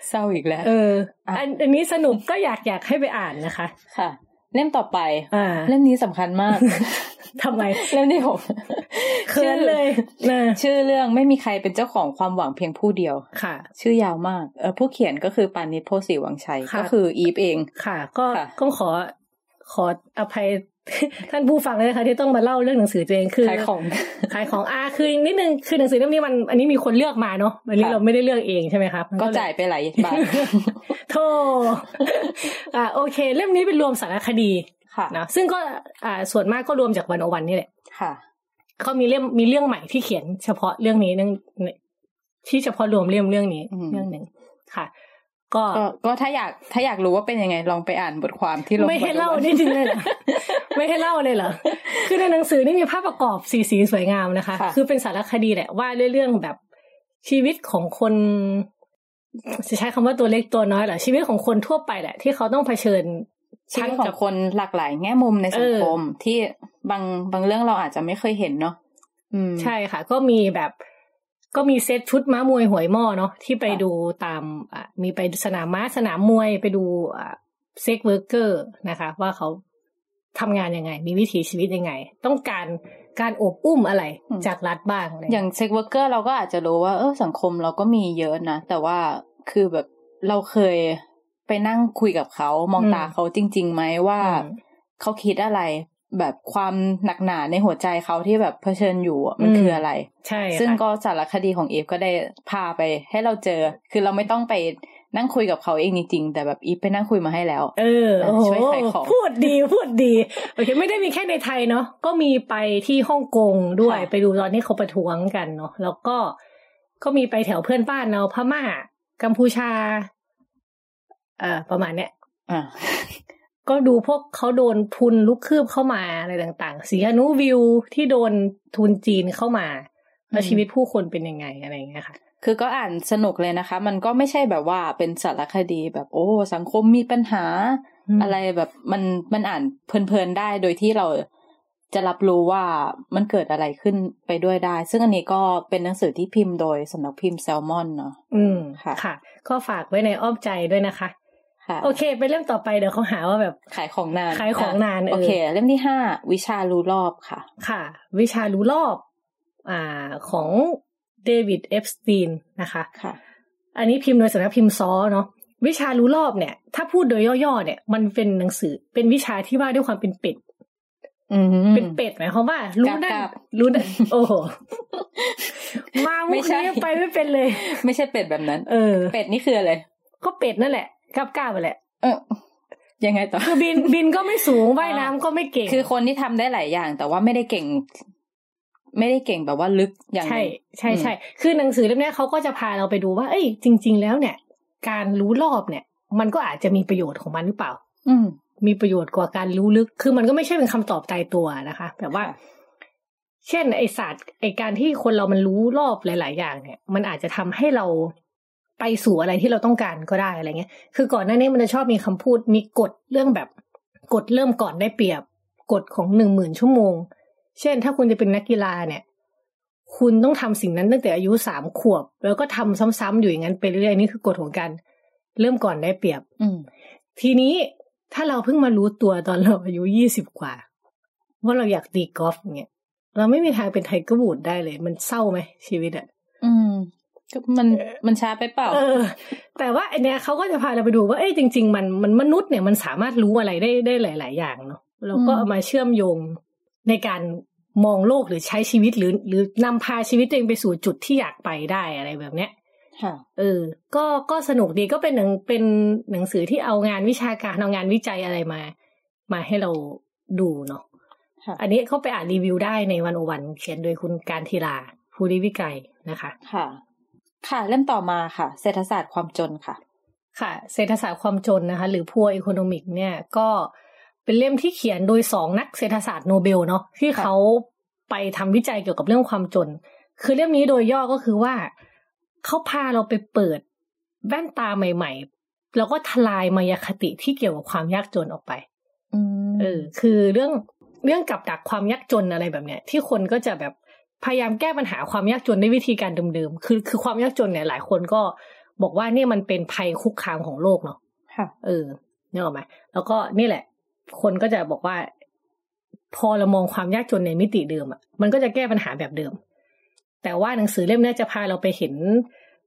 เศร้าอีกแล้ว เอออะอันอันนี้สนุกก็อยากอยากให้ไปอ่านนะคะ ค่ะ เล่มต่อไปอ่าเล่มนี้สำคัญมากทำไมเล่มที่หกเขินเลยนะชื่อเรื่องไม่มีใครเป็นเจ้าของความหวังเพียงผู้เดียวค่ะ ชื่อยาวมากเออผู้เขียนก็คือปานิชโพสีวังชัยค่ะก็คืออีฟเองค่ะ ก็ค่ะก็ขอขออภัย ท่านผู้ฟังเลยนะคะที่ต้องมาเล่าเรื่องหนังสือตัวเองคือขายของขายของอาคือนิดนึงคือหนังสือเล่มนี้มัน อันนี้มีคนเลือกมาเนาะอันนี้ค่ะเราไม่ได้เลือกเองใช่ไหมครับมันก็เลยจ่ายไปหลายบาทโธ่อ่าโอเค เล่มนี้เป็นรวมสารคดีค่ะนะซึ่งก็อ่าส่วนมากก็รวมจากวันโอวันนี่แหละค่ะเขามีเล่มมีเรื่องใหม่ที่เขียนเฉพาะเรื่องนี้เรื่องที่เฉพาะรวมเล่มเรื่องนี้อืมเรื่องหนึ่งค่ะ ก็ก็ก็ถ้าอยากถ้าอยากรู้ว่าเป็นยังไงลองไปอ่านบทความที่ลงไม่ให้บทเล่าวันนี่จริงเลยเหรอไม่ให้เล่าเลยเหรอคือในหนังสือนี่มีภาพประกอบสีสีสวยงามนะคะค่ะคือเป็นสารคดีแหละว่าด้วยเรื่องแบบชีวิตของคนจะใช้คำว่าตัวเล็กตัวน้อยเหรอชีวิตของคนทั่วไปแหละ ที่เขาต้องเผชิญชีวิตขทั้องกับคนหลากหลายแง่มุมในสังคมที่บางบางเรื่องเราอาจจะไม่เคยเห็นเนาะอืมใช่ค่ะ ก็มีแบบ ก็มีเซตชุดม้ามวยหวยหม้อเนาะที่ไปค่ะดูตามอะมีไปสนามม้าสนามมวยไปดูอะ sex worker นะคะ ว่าเขาทำงานยังไง มีวิถีชีวิตยังไง ต้องการการโอบอุ้มอะไรจากรัฐบ้างอะไรอย่าง sex worker เราก็อาจจะรู้ว่าเออสังคมเราก็มีเยอะนะ แต่ว่าคือแบบเราเคยไปนั่งคุยกับเขา มองตาเขาจริงๆไหมว่าอืมเขาคิดอะไร แบบความหนักหนาในหัวใจเขาที่แบบเผชิญอยู่อะมันอืมคืออะไร ใช่ค่ะซึ่งก็สารคดีของอีฟก็ได้พาไปให้เราเจอ คือเราไม่ต้องไปนั่งคุยกับเขาเองจริงๆแต่แบบอีฟไปนั่งคุยมาให้แล้ว เออโอ้โหช่วยขายของพูดดีพูดดีโอเคไม่ได้มีแค่ในไทยเนาะก็มีไปที่ฮ่องกงด้วยค่ะไปดูตอนที่เขาประท้วงกันเนาะแล้วก็ก็มีไปแถวเพื่อนบ้านเราพม่ากัมพูชา เอ่อประมาณเนี้ยอ่า ก็ดูพวกเขาโดนทุนลุกคืบเข้ามาอะไรต่างๆ สีอนุวิวที่โดนทุนจีนเข้ามาแล้วอืมชีวิตผู้คนเป็นยังไงอะไรอย่างเงี้ยค่ะ คือก็อ่านสนุกเลยนะคะ มันก็ไม่ใช่แบบว่าเป็นสารคดีแบบโอ้ สังคมมีปัญหาอืมอะไรแบบมันมันอ่านเพลินๆได้โดยที่เราจะรับรู้ว่ามันเกิดอะไรขึ้นไปด้วยได้ ซึ่งอันนี้ก็เป็นหนังสือที่พิมพ์โดยสำนักพิมพ์แซลมอนเนาะอืมค่ะ ค่ะ ก็ฝากไว้ในอ้อมใจด้วยนะคะค่ะ โอเค ไปเรื่องต่อไปเดี๋ยวเขาหาว่าแบบขายของนาน ขายของนานเออโอเค เล่มที่ห้าวิชารู้รอบค่ะ ค่ะ วิชารู้รอบ อ่าของเดวิดเอฟสตีนนะคะค่ะ อันนี้พิมพ์โดยสำนักพิมพ์ซอเนาะวิชารู้รอบเนี่ย ถ้าพูดโดยย่อๆเนี่ย มันเป็นหนังสือเป็นวิชาที่ว่าด้วยความเป็นเป็ดอืมเป็นเป็ดหมายความว่า รู้ได้กราบรู้ได้โอ้โหมามุไม่กใช่นี้ไปไม่เป็นเลย ไม่ใช่เป็ดแบบนั้น เออ เป็ดนี่คืออะไรก็เป็ดนั่นแหละ กล้าบกล้าไปแหละเออยังไงต่อคือบินบินก็ไม่สูงว่ายน้ำก็ไม่เก่ง คือคนที่ทำได้หลายอย่าง แต่ว่าไม่ได้เก่ง ไม่ได้เก่งแบบว่าลึกอย่างใช่หนึ่งใช่ใช่คือหนังสือเล่มเนี้ยเขาก็จะพาเราไปดูว่า เอ้ยจริง ๆ แล้วเนี่ย การรู้รอบเนี่ย มันก็อาจจะมีประโยชน์ของมันหรือเปล่า อืมมีประโยชน์กว่าการรู้ลึก คือมันก็ไม่ใช่เป็นคำตอบตายตัวนะคะ แบบว่าค่ะเช่น ไอศาสตร์ไอการที่คนเรามันรู้รอบหลาย ๆ อย่าง เนี่ย มันอาจจะทำให้เรา ไปสู่อะไรที่เราต้องการก็ได้อะไรเงี้ย คือก่อนหน้านี้มันจะชอบมีคำพูดมีกฎเรื่องแบบกฎเริ่มก่อนได้เปรียบกฎของหนึ่งหมื่นชั่วโมง เช่น ถ้าคุณจะเป็นนักกีฬาเนี่ย คุณต้องทำสิ่งนั้นตั้งแต่อายุสามขวบ แล้วก็ทำซ้ำๆอยู่อย่างนั้นไปเรื่อยๆนี่คือกฎของการเริ่มก่อนได้เปรียบ อืมทีนี้ถ้าเราเพิ่งมารู้ตัวตอนเราอายุยี่สิบกว่าว่าเราอยากตีกอล์ฟเนี่ยเราไม่มีทางเป็นไทเกอร์บูดได้เลย มันเศร้าไหมชีวิตอะอืม ก็มันมันช้าไปเปล่าเออ แต่ว่าอันเนี้ยเขาก็จะพาเราไปดูว่าเอ้ยจริง ๆ มันมันมนุษย์เนี่ยมันสามารถรู้อะไรได้ได้หลาย ๆ อย่างเนาะแล้วก็อืมเอามาเชื่อมโยงในการมองโลกหรือใช้ชีวิตหรือ หรือนำพาชีวิตตัวเองไปสู่จุดที่อยากไปได้อะไรแบบเนี้ยค่ะเออ ก็ก็สนุกดีก็เป็นหนังเป็นหนังสือที่เอางานวิชาการเอางานวิจัยอะไรมา มาให้เราดูเนาะค่ะอันนี้เขาไปอ่านรีวิวได้ในวันโอวันเขียนโดยคุณการทีลาภูริวิกัยนะคะ ค่ะ ค่ะ เล่มต่อมาค่ะ เศรษฐศาสตร์ความจนค่ะ ค่ะ เศรษฐศาสตร์ความจนนะคะ หรือ Poor Economics เนี่ยก็เป็นเล่มที่เขียนโดยสองนักเศรษฐศาสตร์โนเบลเนาะที่ค่ะเขาไปทำวิจัยเกี่ยวกับเรื่องความจน คือเล่มนี้โดยย่อก็คือว่าเขาพาเราไปเปิดแว่นตาใหม่ ๆ แล้วก็ทลายมายาคติที่เกี่ยวกับความยากจนออกไปอืมเออ คือเรื่องเรื่องกับดักความยากจนอะไรแบบเนี้ย ที่คนก็จะแบบ พยายามแก้ปัญหาความยากจนด้วยวิธีการเดิมๆ คือคือความยากจนเนี่ยหลายคนก็บอกว่าเนี่ยมันเป็นภัยคุกคามของโลกเนาะค่ะเออนึกออกไหมแล้วก็นี่แหละ คนก็จะบอกว่า พอเรามองความยากจนในมิติเดิมอะ มันก็จะแก้ปัญหาแบบเดิม แต่ว่าหนังสือเล่มเนี้ยจะพาเราไปเห็น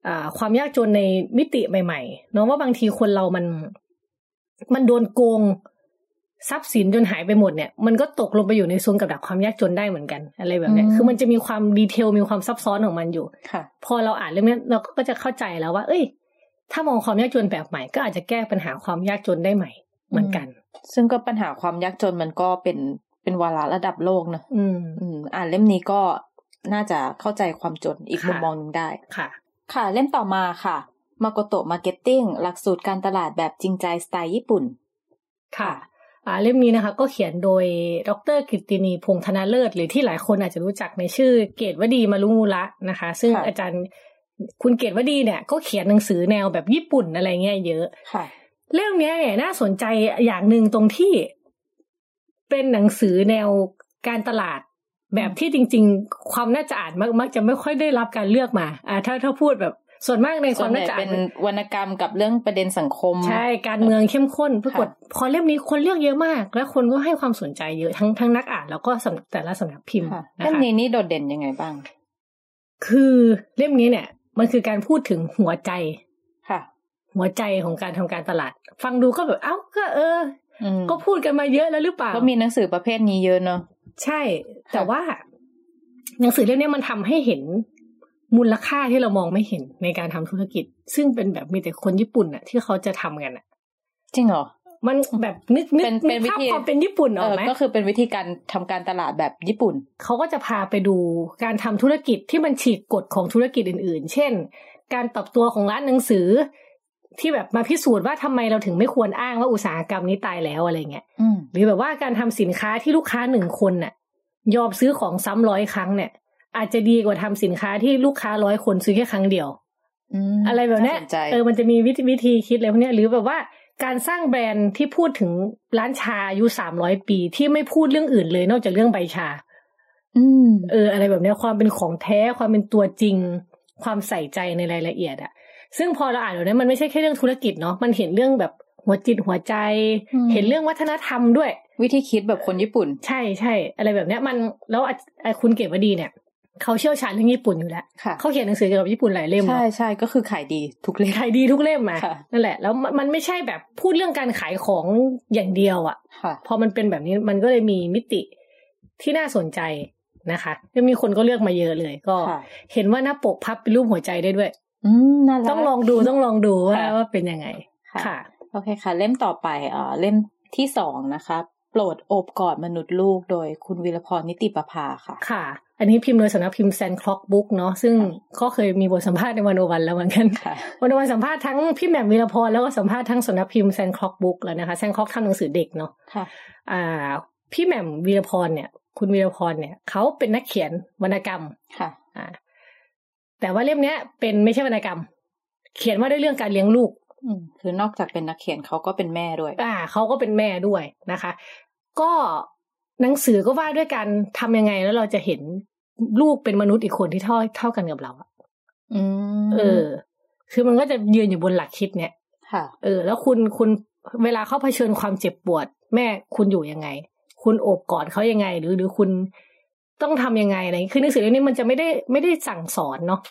อ่าความยากจนในมิติใหม่ๆเนาะว่าบางทีคนเรามัน มันโดนโกง ทรัพย์สินจนหายไปหมดเนี่ยมันก็ตกลงไปอยู่ในโซนกับดักความยากจนได้เหมือนกันอะไรแบบเนี้ยอืมคือมันจะมีความดีเทลมีความซับซ้อนของมันอยู่ค่ะ พอเราอ่านเรื่องนี้เราก็จะเข้าใจแล้วว่า เอ้ย ถ้ามองความยากจนแบบใหม่ ก็อาจจะแก้ปัญหาความยากจนได้ใหม่เหมือนกัน ซึ่งก็ปัญหาความยากจนมันก็เป็นเป็นวาระระดับโลกเนอะอืมอืมอ่านเล่มนี้ก็น่าจะเข้าใจความจนอีกค่ะมุมมองหนึ่งได้ค่ะ ค่ะ เล่มต่อมาค่ะMakoto Marketing หลักสูตรการตลาดแบบจริงใจสไตล์ญี่ปุ่น ค่ะอ่า เล่มนี้นะคะก็เขียนโดยดรกิตตินีพงษ์ธนาเลิศ หรือที่หลายคนอาจจะรู้จักในชื่อเกตุวดีมารุมุระนะคะ ซึ่งค่ะอาจารย์คุณเกตุวดีเนี่ยก็เขียนหนังสือแนวแบบญี่ปุ่นอะไรเงี้ยเยอะค่ะเรื่องเนี้ยเนี่ยน่าสนใจอย่างหนึ่งตรงที่เป็นหนังสือแนวการตลาดแบบที่จริง ๆ ความน่าจะอ่านมักมักจะไม่ค่อยได้รับการเลือกมาอ่าถ้าถ้าพูดแบบ ส่วนมากในคส่ววานมใหญ่น่าจะอ่าเป็นนวรรณกรรมกับเรื่องประเด็นสังคม ใช่ การเมืองเข้มข้นปรากฏค่ะพอเล่มนี้คนเลือกเยอะมาก แล้วคนก็ให้ความสนใจเยอะทั้งทั้งนักอ่านแล้วก็สำแต่ละสำนักพิมพ์ค่ะนะเล่มคะนี้นี่โดดเด่นยังไงบ้าง คือเล่มนี้เนี่ย มันคือการพูดถึงหัวใจค่ะ หัวใจของการทำการตลาด ฟังดูก็แบบเอ้าก็เอออืมก็พูดกันมาเยอะแล้วหรือเปล่าก็มีหนังสือประเภทนี้เยอะเนอะใช่ แต่ว่าหนังสือเล่มนี้มันทำให้เห็น มูลค่าที่เรามองไม่เห็นในการทำธุรกิจ ซึ่งเป็นแบบมีแต่คนญี่ปุ่นน่ะที่เขาจะทำกันน่ะจริงเหรอมันแบบนึกนึกเป็นเป็นนึกภาพวิธีความเป็นญี่ปุ่นอเออกอไหมก็คือเป็นวิธีการทำการตลาดแบบญี่ปุ่น เขาก็จะพาไปดูการทำธุรกิจที่มันฉีกกฎของธุรกิจอื่น ๆ เช่น การปรับตัวของร้านหนังสือ ที่แบบมาพิสูจน์ว่าทำไมเราถึงไม่ควรอ้างว่าอุตสาหกรรมนี้ตายแล้วอะไรเงี้ยอืมหรือแบบว่าการทำสินค้าที่ลูกค้าหนึ่งคนน่ะ ยอมซื้อของซ้ำร้อยครั้งเนี่ย อาจจะดีกว่าทำสินค้าที่ลูกค้าร้อยคนซื้อแค่ครั้งเดียวมอะไรแบบเนี้ยาสนใจเออมันจะมีวิธีวิธีคิดอะไรพวกเนี้ยหรือแบบว่าการสร้างแบรนด์ที่พูดถึงร้านชาอายุสามร้อยปีที่ไม่พูดเรื่องอื่นเลย นอกจากเรื่องใบชา อืมเออ อะไรแบบเนี้ยความเป็นของแท้ความเป็นตัวจริง ความใส่ใจในรายละเอียดอะซึ่งพอเราอ่านแบบนี้มันไม่ใช่แค่เรื่องธุรกิจเนาะมันเห็นเรื่องแบบหัวจิตหัวใจ เห็นเรื่องวัฒนธรรมด้วย วิธีคิดแบบคนญี่ปุ่น ใช่ใช่อะไรแบบเนี้ยมันแล้วอะอะคุณเก็บวดีเนี่ย เขาเชี่ยวชาญเรื่องญี่ปุ่นอยู่แล้วค่ะเขาเขียนหนังสือเกี่ยวกับญี่ปุ่นหลายเล่มใช่เนาะใช่ก็คือขายดีทุกเล่มขายดีทุกเล่มมาค่ะนั่นแหละ แล้วมันมันไม่ใช่แบบพูดเรื่องการขายของอย่างเดียวอะค่ะพอมันเป็นแบบนี้มันก็เลยมีมิติที่น่าสนใจนะคะแล้วมีคนก็เลือกมาเยอะเลยก็ค่ะเห็นว่าหน้าปกพับเป็นรูปหัวใจได้ด้วย อืมน่ารักต้องลองดูต้องลองดูว่าค่ะว่าเป็นยังไงค่ะค่ะโอเคค่ะ เล่มต่อไปเอ่อเล่มที่สองนะคะโปรดโอบกอดมนุษย์ลูกโดยคุณวีรพรนิติประภาค่ะ ค่ะ อันนี้พิมพ์โดยสำนักพิมพ์แซนคล็อกบุ๊กเนาะซึ่งก็เคยมีบทสัมภาษณ์ในวันโอวันแล้วเหมือนกันค่ะวันวันสัมภาษณ์ทั้งพี่แหม่มวีรพรแล้วก็สัมภาษณ์ทั้งสำนักพิมพ์แซนคล็อกบุ๊กแล้วนะคะแซนคล็อกทำหนังสือเด็กเนาะค่ะอ่า พี่แหม่มวีรพรเนี่ย คุณวีรพรเนี่ยเขาเป็นนักเขียนวรรณกรรมค่ะอ่าแต่ว่าเล่มเนี้ย เป็นไม่ใช่วรรณกรรม เขียนว่าด้วยเรื่องการเลี้ยงลูกอืมคือนอกจากเป็นนักเขียนเขาก็เป็นแม่ด้วย อ่าเขาก็เป็นแม่ด้วยนะคะ ก็หนังสือก็ว่าด้วยการทำยังไงแล้วเราจะเห็น ลูกเป็นมนุษย์อีกคนที่เท่าเท่ากันกับเราอะอืมเออ คือมันก็จะยืนอยู่บนหลักคิดเนี่ย ค่ะ เออ แล้วคุณคุณเวลาเขาเผชิญความเจ็บปวด แม่คุณอยู่ยังไง คุณโอบกอดเขายังไง หรือหรือคุณต้องทำยังไงอะไรอย่างงี้คือหนังสือเล่มนี้มันจะไม่ได้ไม่ได้สั่งสอนเนาะ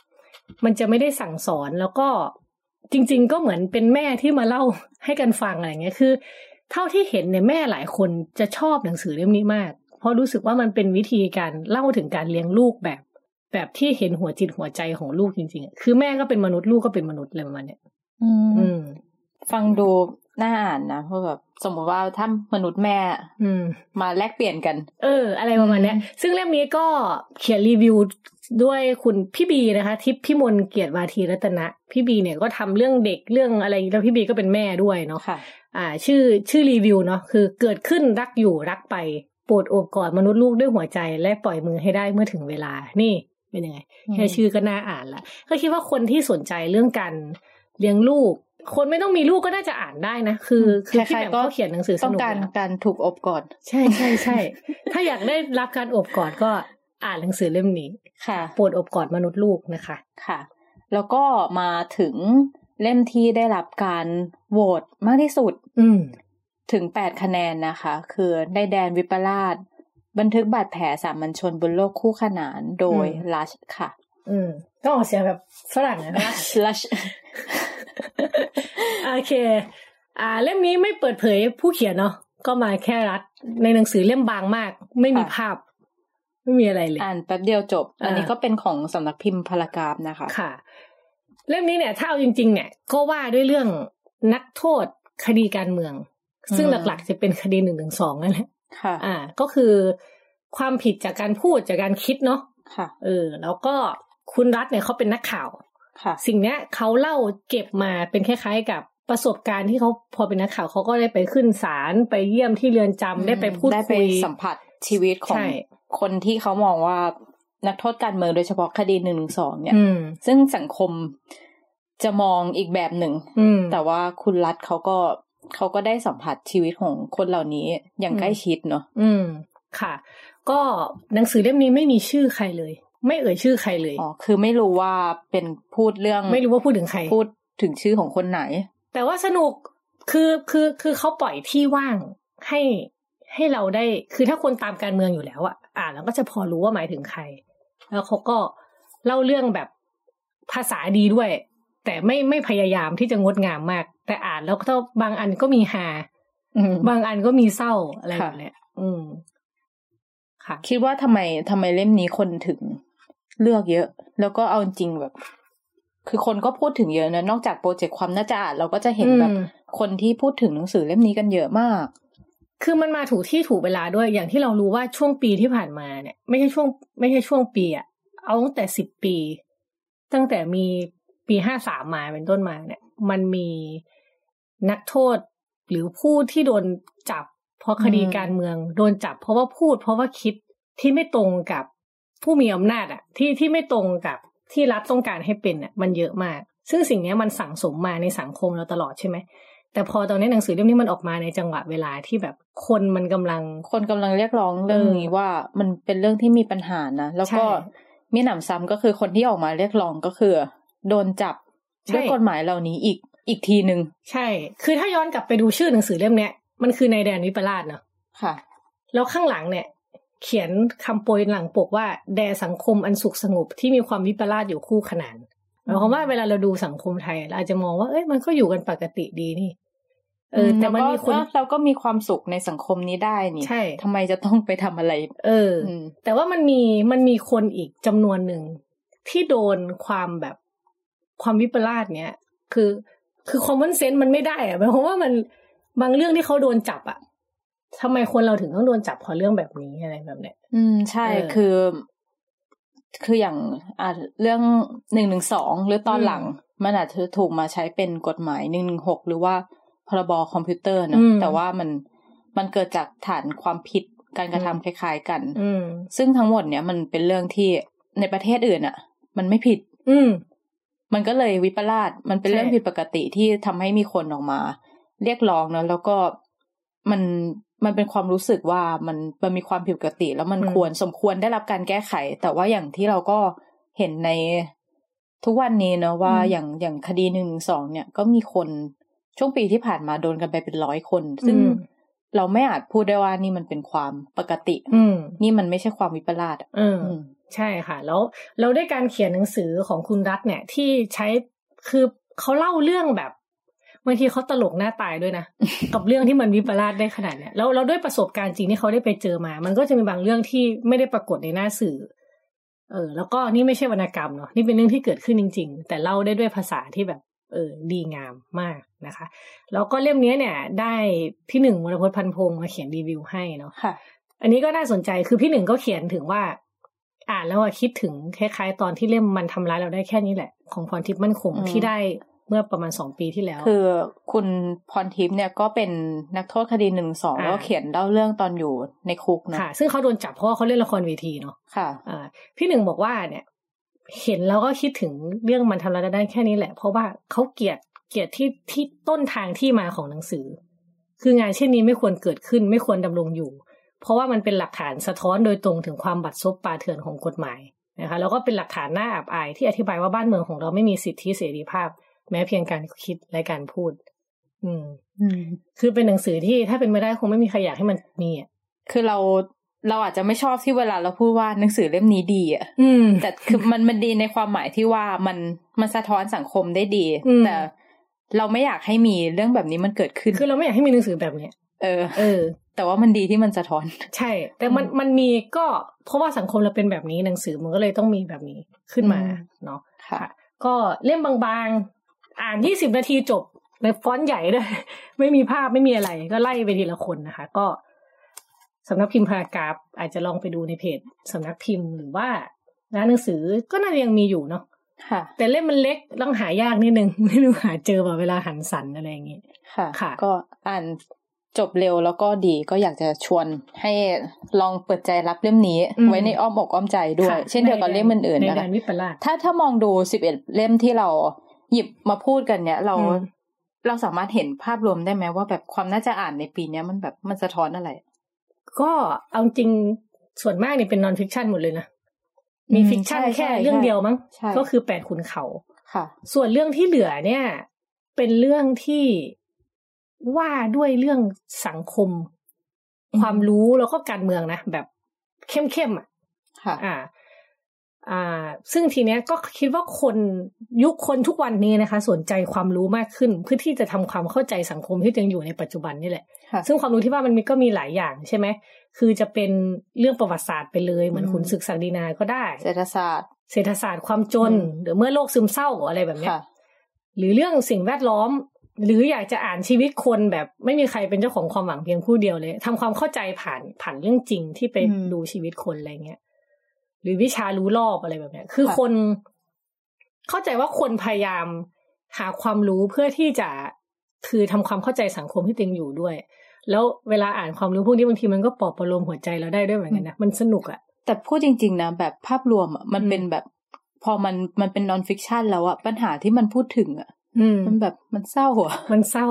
มันจะไม่ได้สั่งสอนแล้วก็จริง ๆ ก็เหมือนเป็นแม่ที่มาเล่าให้กันฟังอะไรเงี้ยคือ เท่าที่เห็นเนี่ยแม่หลายคนจะชอบหนังสือเล่มนี้มาก เพราะรู้สึกว่ามันเป็นวิธีการเล่าถึงการเลี้ยงลูกแบบ แบบที่เห็นหัวจิตหัวใจของลูกจริงๆอะคือแม่ก็เป็นมนุษย์ลูกก็เป็นมนุษย์อะไรประมาณเนี้ยอืมอืม ฟังดูน่าอ่านนะเพราะแบบสมมติว่าถ้ามนุษย์แม่ อืม มาแลกเปลี่ยนกัน เออ อะไรประมาณเนี้ยซึ่งเล่มนี้ก็เขียนรีวิวด้วยคุณพี่บีนะคะ ทิพย์พิมลเกียรติวาทีรัตนะ พี่บีเนี่ยก็ทำเรื่องเด็กเรื่องอะไรแล้วพี่บีก็เป็นแม่ด้วยเนาะค่ะ อ่า ชื่อชื่อรีวิวเนาะคือเกิดขึ้นรักอยู่รักไปโปรดโอบกอดมนุษย์ลูกด้วยหัวใจและปล่อยมือให้ได้เมื่อถึงเวลา นี่เป็นยังไงอืมแค่ชื่อก็น่าอ่านละก็คิดว่าคนที่สนใจเรื่องการเลี้ยงลูก คนไม่ต้องมีลูกก็น่าจะอ่านได้นะ คือ คือพี่ใครแบๆมเขาเขียนหนังสือสต้องนุกการนะการถูกอบกอด ใช่ใช่ใช่ ถ้าอยากได้รับการโอบกอดก็อ่านหนังสือเล่มนี้ ค่ะโปรดโอบกอดมนุษย์ลูกนะคะ ค่ะ แล้วก็มาถึงเล่มที่ได้รับการโหวตมากที่สุด อืม ถึงแปดคะแนนนะคะ คือได้แดนวิปลาสบันทึกบาดแผลสามัญชนบนโลกคู่ขนานโดยอืมลัชค่ะ อืมต้องออกเสียงแบบฝรั่งนะลัชโอเค อ่า เล่มนี้ไม่เปิดเผยผู้เขียนเนาะก็มาแค่รัด ในหนังสือเล่มบางมาก ไม่มีค่ะภาพ ไม่มีอะไรเลย อ่านแป๊บเดียวจบ อันนี้อ่าก็เป็นของสำนักพิมพ์พารากราฟนะคะ ค่ะ เล่มนี้เนี่ย ถ้าเอาจริง ๆ เนี่ย ก็ว่าด้วยเรื่องนักโทษคดีการเมือง ซึ่งอืมหลักๆจะเป็นคดีหนึ่งหนึ่งสองนั่นแหละค่ะ อ่า ก็คือความผิดจากการพูดจากการคิดเนาะค่ะ เออ แล้วก็คุณรัฐเนี่ยเขาเป็นนักข่าวค่ะ สิ่งเนี้ยเขาเล่าเก็บมาเป็นคล้ายๆกับประสบการณ์ที่เขาพอเป็นนักข่าวเขาก็ได้ไปขึ้นศาลไปเยี่ยมที่เรือนจำได้ไปพูดได้ไปคุยสัมผัสชีวิตของใช่คนที่เขามองว่านักโทษการเมืองโดยเฉพาะคดีหนึ่งหนึ่งสองเนี่ยอืมซึ่งสังคมจะมองอีกแบบหนึ่งอืมแต่ว่าคุณรัฐเขาก็ เขาก็ได้สัมผัสชีวิตของคนเหล่านี้อย่างอืมใกล้ชิดเนาะอืม ค่ะ ก็หนังสือเล่มนี้ไม่มีชื่อใครเลย ไม่เอ่ยชื่อใครเลยอ๋อคือไม่รู้ว่าเป็นพูดเรื่อง ไม่รู้ว่าพูดถึงใครพูดถึงชื่อของคนไหน แต่ว่าสนุกคือคือคือเขาปล่อยที่ว่างให้ให้เราได้ คือถ้าคนตามการเมืองอยู่แล้วอะอ่านแล้วก็จะพอรู้ว่าหมายถึงใคร แล้วเขาก็เล่าเรื่องแบบภาษาดีด้วย แต่ไม่ไม่พยายามที่จะงดงามมาก แต่อ่านแล้วก็บางอันก็มีฮาอืมบางอันก็มีเศร้าอะไรแบค่ะบเนี้ยอืม ค่ะ คิดว่าทำไมทำไมเล่มนี้คนถึงเลือกเยอะ แล้วก็เอาจริงแบบ คือคนก็พูดถึงเยอะนะนอกจากโปรเจกต์ความน่าจะอ่านเราก็จะเห็นแบบอืมคนที่พูดถึงหนังสือเล่มนี้กันเยอะมาก คือมันมาถูกที่ถูกเวลาด้วย อย่างที่เรารู้ว่าช่วงปีที่ผ่านมาเนี่ย ไม่ใช่ช่วง ไม่ใช่ช่วงปีอะเอาตั้งแต่สิบปี ตั้งแต่มี ปีห้าสามมาเป็นต้นมาเนี่ย มันมีนักโทษหรือผู้ที่โดนจับ เพราะคดีอืมการเมือง โดนจับ เพราะว่าพูด เพราะว่าคิดที่ไม่ตรงกับผู้มีอำนาจอะที่ที่ไม่ตรงกับที่รัฐต้องการให้เป็นอะมันเยอะมาก ซึ่งสิ่งเนี้ยมันสั่งสมมาในสังคมเราตลอดใช่ไหมแต่พอตอนนี้หนังสือเล่มนี้มันออกมาในจังหวะเวลาที่แบบคนมันกำลังคนกำลังเรียกร้องเรื่องเออนี้ว่ามันเป็นเรื่องที่มีปัญหานะแล้วก็ใช่มีหนำซ้ำก็คือคนที่ออกมาเรียกร้องก็คือ โดนจับใช่ด้วยกฎหมายเหล่านี้อีกอีกทีหนึ่งใช่ คือถ้าย้อนกลับไปดูชื่อหนังสือเล่มเนี้ยมันคือในแดนวิปลาสเนาะค่ะ แล้วข้างหลังเนี่ย เขียนคำโปรยหลังปกว่า แดสังคมอันสุขสงบที่มีความวิปลาสอยู่คู่ขนานหมายความว่าเวลาเราดูสังคมไทยเราอาจจะมองว่าเอ้ยมันก็อยู่กันปกติดีนี่ เออ แต่มันมีคนแล้วก็เราก็มีความสุขในสังคมนี้ได้นี่ใช่ทำไมจะต้องไปทำอะไร เอออืมแต่ว่ามันมีมันมีคนอีกจำนวนหนึ่งที่โดนความแบบ ความวิปลาสเนี้ยคือคือคอมมอนเซนส์มันไม่ได้อะหมายความว่ามันบางเรื่องที่เขาโดนจับอะทำไมคนเราถึงต้องโดนจับเพราะเรื่องแบบนี้อะไรแบบเนี้ยอืมใช่เออคือ คืออย่างอ่าเรื่องหนึ่งหนึ่งสองหรือตอนอืมหลัง มันอาจจะถูกมาใช้เป็นกฎหมายหนึ่งหนึ่งหกหรือว่าพรบคอมพิวเตอร์นะอืมแต่ว่ามันมันเกิดจากฐานความผิดการกระทำคล้าย ๆ กันอืมซึ่งทั้งหมดเนี่ยมันเป็นเรื่องที่ในประเทศอื่นอะ มันไม่ผิด อื มมันก็เลยวิปลาสมันเป็นเรื่องผิดปกติที่ทำให้มีคนออกมา เรียกร้องเนอะแล้วก็มันมันเป็นความรู้สึกว่ามันมันมีความผิดปกติ แล้วมันควรสมควรได้รับการแก้ไข แต่ว่าอย่างที่เราก็เห็นในทุกวันนี้เนอะว่าอย่างอย่างคดีหนึ่งสองเนี่ยก็มีคนช่วงปีที่ผ่านมาโดนกันไปเป็นร้อยคน ซึ่งเราไม่อาจพูดได้ว่านี่มันเป็นความปกติอืมนี่มันไม่ใช่ความวิปลาสเออ ใช่ค่ะ แล้วเราได้การเขียนหนังสือของคุณรัฐเนี่ย ที่ใช้คือเขาเล่าเรื่องแบบบางทีเขาตลกหน้าตายด้วยนะ กับเรื่องที่มันวิปลาสได้ขนาดเนี้ยแล้วเราด้วยประสบการณ์จริงที่เขาได้ไปเจอมา มันก็จะมีบางเรื่องที่ไม่ได้ปรากฏในหน้าสื่อ เออ แล้วก็นี่ไม่ใช่วรรณกรรมเนาะนี่เป็นเรื่องที่เกิดขึ้นจริง ๆ แต่เล่าได้ด้วยภาษาที่แบบเออดีงามมากนะคะ แล้วก็เล่มนี้เนี่ย ได้พี่หนึ่งวรพจน์พันพงศ์มาเขียนรีวิวให้เนาะค่ะอันนี้ก็น่าสนใจคือพี่หนึ่งก็เขียนถึงว่า อ่านแล้วอะคิดถึงคล้ายๆ ตอนที่เล่มมันทำร้ายเราได้แค่นี้แหละ ของพรทิพย์มั่นคงอืมที่ได้เมื่อประมาณสองปีที่แล้ว คือคุณพรทิพย์เนี่ยก็เป็นนักโทษคดีหนึ่งสองอ่าแล้วก็เขียนเล่าเรื่องตอนอยู่ในคุกเนอะค่ะ ซึ่งเขาโดนจับเพราะว่าเขาเล่นละครเวทีเนาะค่ะอ่าพี่หนึ่งบอกว่าเนี่ย เห็นแล้วก็คิดถึงเรื่องมันทำร้ายเราได้แค่นี้แหละ เพราะว่าเขาเกลียดเกลียดที่ที่ต้นทางที่มาของหนังสือ คืองานเช่นนี้ไม่ควรเกิดขึ้นไม่ควรดำรงอยู่ เพราะว่ามันเป็นหลักฐานสะท้อนโดยตรงถึงความบัดซบปลาเถื่อนของกฎหมายนะคะแล้วก็เป็นหลักฐานน่าอับอายที่อธิบายว่าบ้านเมืองของเราไม่มีสิทธิเสรีภาพ แม้เพียงการคิดและการพูดอืมอืม คือเป็นหนังสือที่ถ้าเป็นไม่ได้คงไม่มีใครอยากให้มันมีอะคือเราเราอาจจะไม่ชอบที่เวลาเราพูดว่าหนังสือเล่มนี้ดีอะอืมแต่คือมันมันดีในความหมายที่ว่ามันมันสะท้อนสังคมได้ดีอืมแต่เราไม่อยากให้มีเรื่องแบบนี้มันเกิดขึ้น คือเราไม่อยากให้มีหนังสือแบบเนี้ยเออ เออ แต่ว่ามันดีที่มันสะท้อน ใช่ แต่มันมันมีก็เพราะว่าสังคมเราเป็นแบบนี้หนังสือมันก็เลยต้องมีแบบนี้ขึ้นมาอืมเนาะค่ะ ก็เล่มบางๆ อ่านยี่สิบนาทีจบในฟอนต์ใหญ่ด้วยไม่มีภาพไม่มีอะไร ก็ไล่ไปทีละคนนะคะ ก็สำนักพิมพ์พารากราฟอาจจะลองไปดูในเพจสำนักพิมพ์หรือว่าร้านหนังสือก็น่าจะยังมีอยู่เนาะค่ะ แต่เล่มมันเล็กต้องหายากนิดนึงไม่รู้หาเจอแบบเวลาหันสันอะไรอย่างงี้ค่ะ ค่ะ ก็อ่าน จบเร็วแล้วก็ดีก็อยากจะชวนให้ลองเปิดใจรับเล่มนี้อืมไว้ในอ้อมอกอ้อมใจด้วยค่ะเช่นเดียวกับเล่มอื่นๆในนะแดคะนวิปลาสถ้าถ้ามองดูสิบเอ็ดเล่มที่เราหยิบมาพูดกันเนี่ยเราอืมเราสามารถเห็นภาพรวมได้ไหมว่าแบบความน่าจะอ่านในปีเนี้ยมันแบบมันสะท้อนอะไร ก็เอาจริงส่วนมากเนี่ยเป็น non-fiction หมดเลยนะ มีอืม fiction ใช่แค่ใช่เรื่องเดียวมั้งใช่ก็คือแปดขุนเขาค่ะ ส่วนเรื่องที่เหลือเนี่ย เป็นเรื่องที่ ว่าด้วยเรื่องสังคมอืมความรู้แล้วก็การเมืองนะแบบเข้มๆอะค่ะ อ่า อ่า ซึ่งทีเนี้ยก็คิดว่าคนยุคคนทุกวันนี้นะคะ สนใจความรู้มากขึ้น เพื่อที่จะทำความเข้าใจสังคมที่ยังอยู่ในปัจจุบันนี่แหละค่ะซึ่งความรู้ที่ว่ามันมีก็มีหลายอย่างใช่ไหมคือจะเป็นเรื่องประวัติศาสตร์ไปเลย เหมือนอืมขุนศึกศักดินาก็ได้ เศรษฐศาสตร์ เศรษฐศาสตร์ความจนอืมหรือเมื่อโรคซึมเศร้าอะไรแบบเนี้ยค่ะหรือเรื่องสิ่งแวดล้อม หรืออยากจะอ่านชีวิตคนแบบไม่มีใครเป็นเจ้าของความหวังเพียงผู้เดียวเลยทำความเข้าใจผ่านผ่านเรื่องจริงที่ไปอืมดูชีวิตคนอะไรเงี้ยหรือวิชารู้รอบอะไรแบบเนี้ย คือค่ะคนเข้าใจว่าคนพยายามหาความรู้เพื่อที่จะคือทำความเข้าใจสังคมที่ตัวเองอยู่ด้วย แล้วเวลาอ่านความรู้พวกนี้บางทีมันก็ปลอบประโลมหัวใจเราได้ด้วยเหมือนกันนะมันสนุกอะแต่พูดจริง ๆนะแบบภาพรวมอะมันอืมเป็นแบบ พอมันมันเป็นนอนฟิกชันแล้วอะปัญหาที่มันพูดถึงอะอื มมันแบบมันเศร้าอะมันเศร้า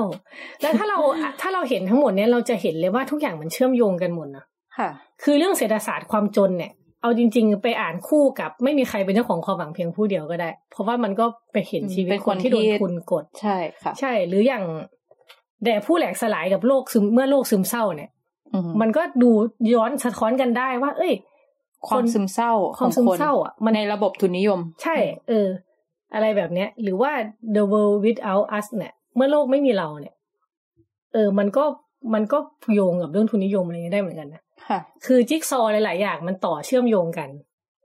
แล้วถ้าเราถ้าเราเห็นทั้งหมดเนี้ยเราจะเห็นเลยว่าทุกอย่างมันเชื่อมโยงกันหมดนะค่ะ คือเรื่องเศรษฐศาสตร์ความจนเนี่ย เอาจริง ๆ ไปอ่านคู่กับ ไม่มีใครเป็นเจ้าของความหวังเพียงผู้เดียวก็ได้ เพราะว่ามันก็ไปเห็นอืมชีวิตเป็นคคนนที่โดนที่ทุนกดใช่ค่ะ ใช่หรืออย่างแด่ผู้แหลกสลายกับโรคซึมเมื่อโรคซึมเศร้าเนี่ยอืมมันก็ดูย้อนสะท้อนกันได้ว่า เอ้ย ความซึมเศร้าความซึมเศร้าอะมันในระบบทุนนิยม ใช่ เออ อะไรแบบเนี้ย หรือว่า the world without us เนี่ย เมื่อโลกไม่มีเราเนี่ย เออ มันก็มันก็โยงกับเรื่องทุนนิยมอะไรเงี้ยได้เหมือนกันนะค่ะ คือจิ๊กซอว์หลาย ๆ อย่างมันต่อเชื่อมโยงกัน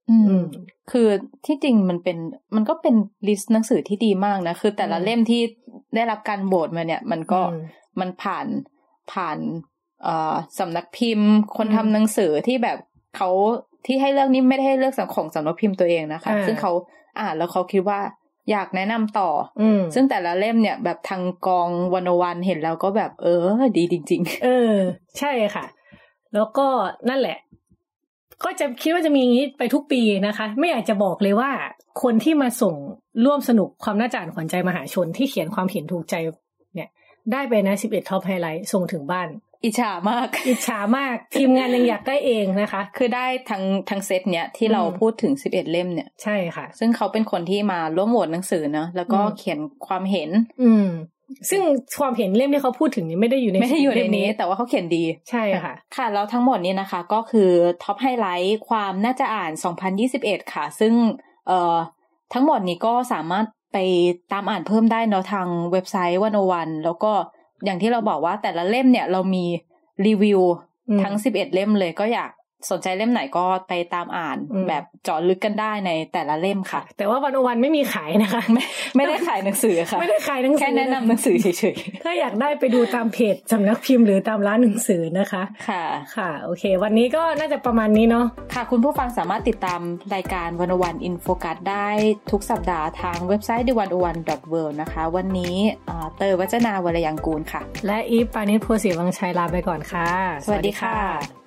อือืมมคือที่จริงมันเป็น มันก็เป็นลิสต์หนังสือที่ดีมากนะ คือแต่ละอืมเล่มที่ได้รับการโหวตมาเนี่ย มันก็อืมมันผ่านผ่านเอ่อสำนักพิมพ์ คนอืมทำหนังสือที่แบบเขาที่ให้เลือกนี่ไม่ได้ให้เลือกสังของสำนักพิมพ์ตัวเองนะคะอ่าซึ่งเขา อ่านแล้วเขาคิดว่าอยากแนะนำต่อออืมซึ่งแต่ละเล่มเนี่ยแบบทางกองวันวันเห็นแล้วก็แบบเออ ดีจริงเออ ใช่ค่ะ แล้วก็นั่นแหละ ก็จะคิดว่าจะมีอย่างนี้ไปทุกปีนะคะ ไม่อยากจะบอกเลยว่า คนที่มาส่งร่วมสนุกความน่าจะอ่านขวัญใจมหาชนที่เขียนความเห็นถูกใจ เนี่ย ได้ไปนะสิบเอ็ด top highlight ส่งถึงบ้าน อิจฉามาก อิจฉามาก ทีมงานยังอยากได้เองนะคะ คือได้ทั้งทั้งเซตเนี้ยที่เราอืมพูดถึงสิบเอ็ดเล่มเนี่ยใช่ค่ะ ซึ่งเขาเป็นคนที่มาร่วมโหวตหนังสือเนอะแล้วก็อืมเขียนความเห็น อืมซึ่งความเห็นเล่มที่เขาพูดถึงนี้ไม่ได้อยู่ในไม่ได้อยู่ในเล่มนี้ แต่ว่าเขาเขียนดีใช่ค่ะ ค่ะ แล้วทั้งหมดนี้นะคะ ก็คือ top highlight ความน่าจะอ่าน 2021 ค่ะ ซึ่งเอ่อทั้งหมดนี้ก็สามารถไปตามอ่านเพิ่มได้เนาะทางเว็บไซต์วันวันแล้วก็ อย่างที่เราบอกว่าแต่ละเล่มเนี่ยเรามีรีวิวอืมทั้ง11เล่มเลยก็อยาก สนใจเล่มไหนก็ไปตามอ่านอืมแบบเจาะลึกกันได้ในแต่ละเล่มค่ะ แต่ว่าวันวันไม่มีขายนะคะ ไม่ไม่ได้ขายหนังสือค่ะ ไม่ได้ขายหนังสือแค่แนะนำหนังสือเฉยถ้าอยากได้ไปดูตามเพจสำนักพิมพ์หรือตามร้านหนังสือนะคะๆค่ะค่ะ โอเค วันนี้ก็น่าจะประมาณนี้เนาะค่ะ คุณผู้ฟังสามารถติดตามรายการวันวันอินโฟกัสได้ทุกสัปดาห์ทางเว็บไซต์ d 1 1 w o r l d นะคะ วันนี้อ่าเตยวัจนาวรยังกูลค่ะ และอีฟปานิชโพสีวังชัยลาไปก่อนค่ะ สวัสดีค่ะ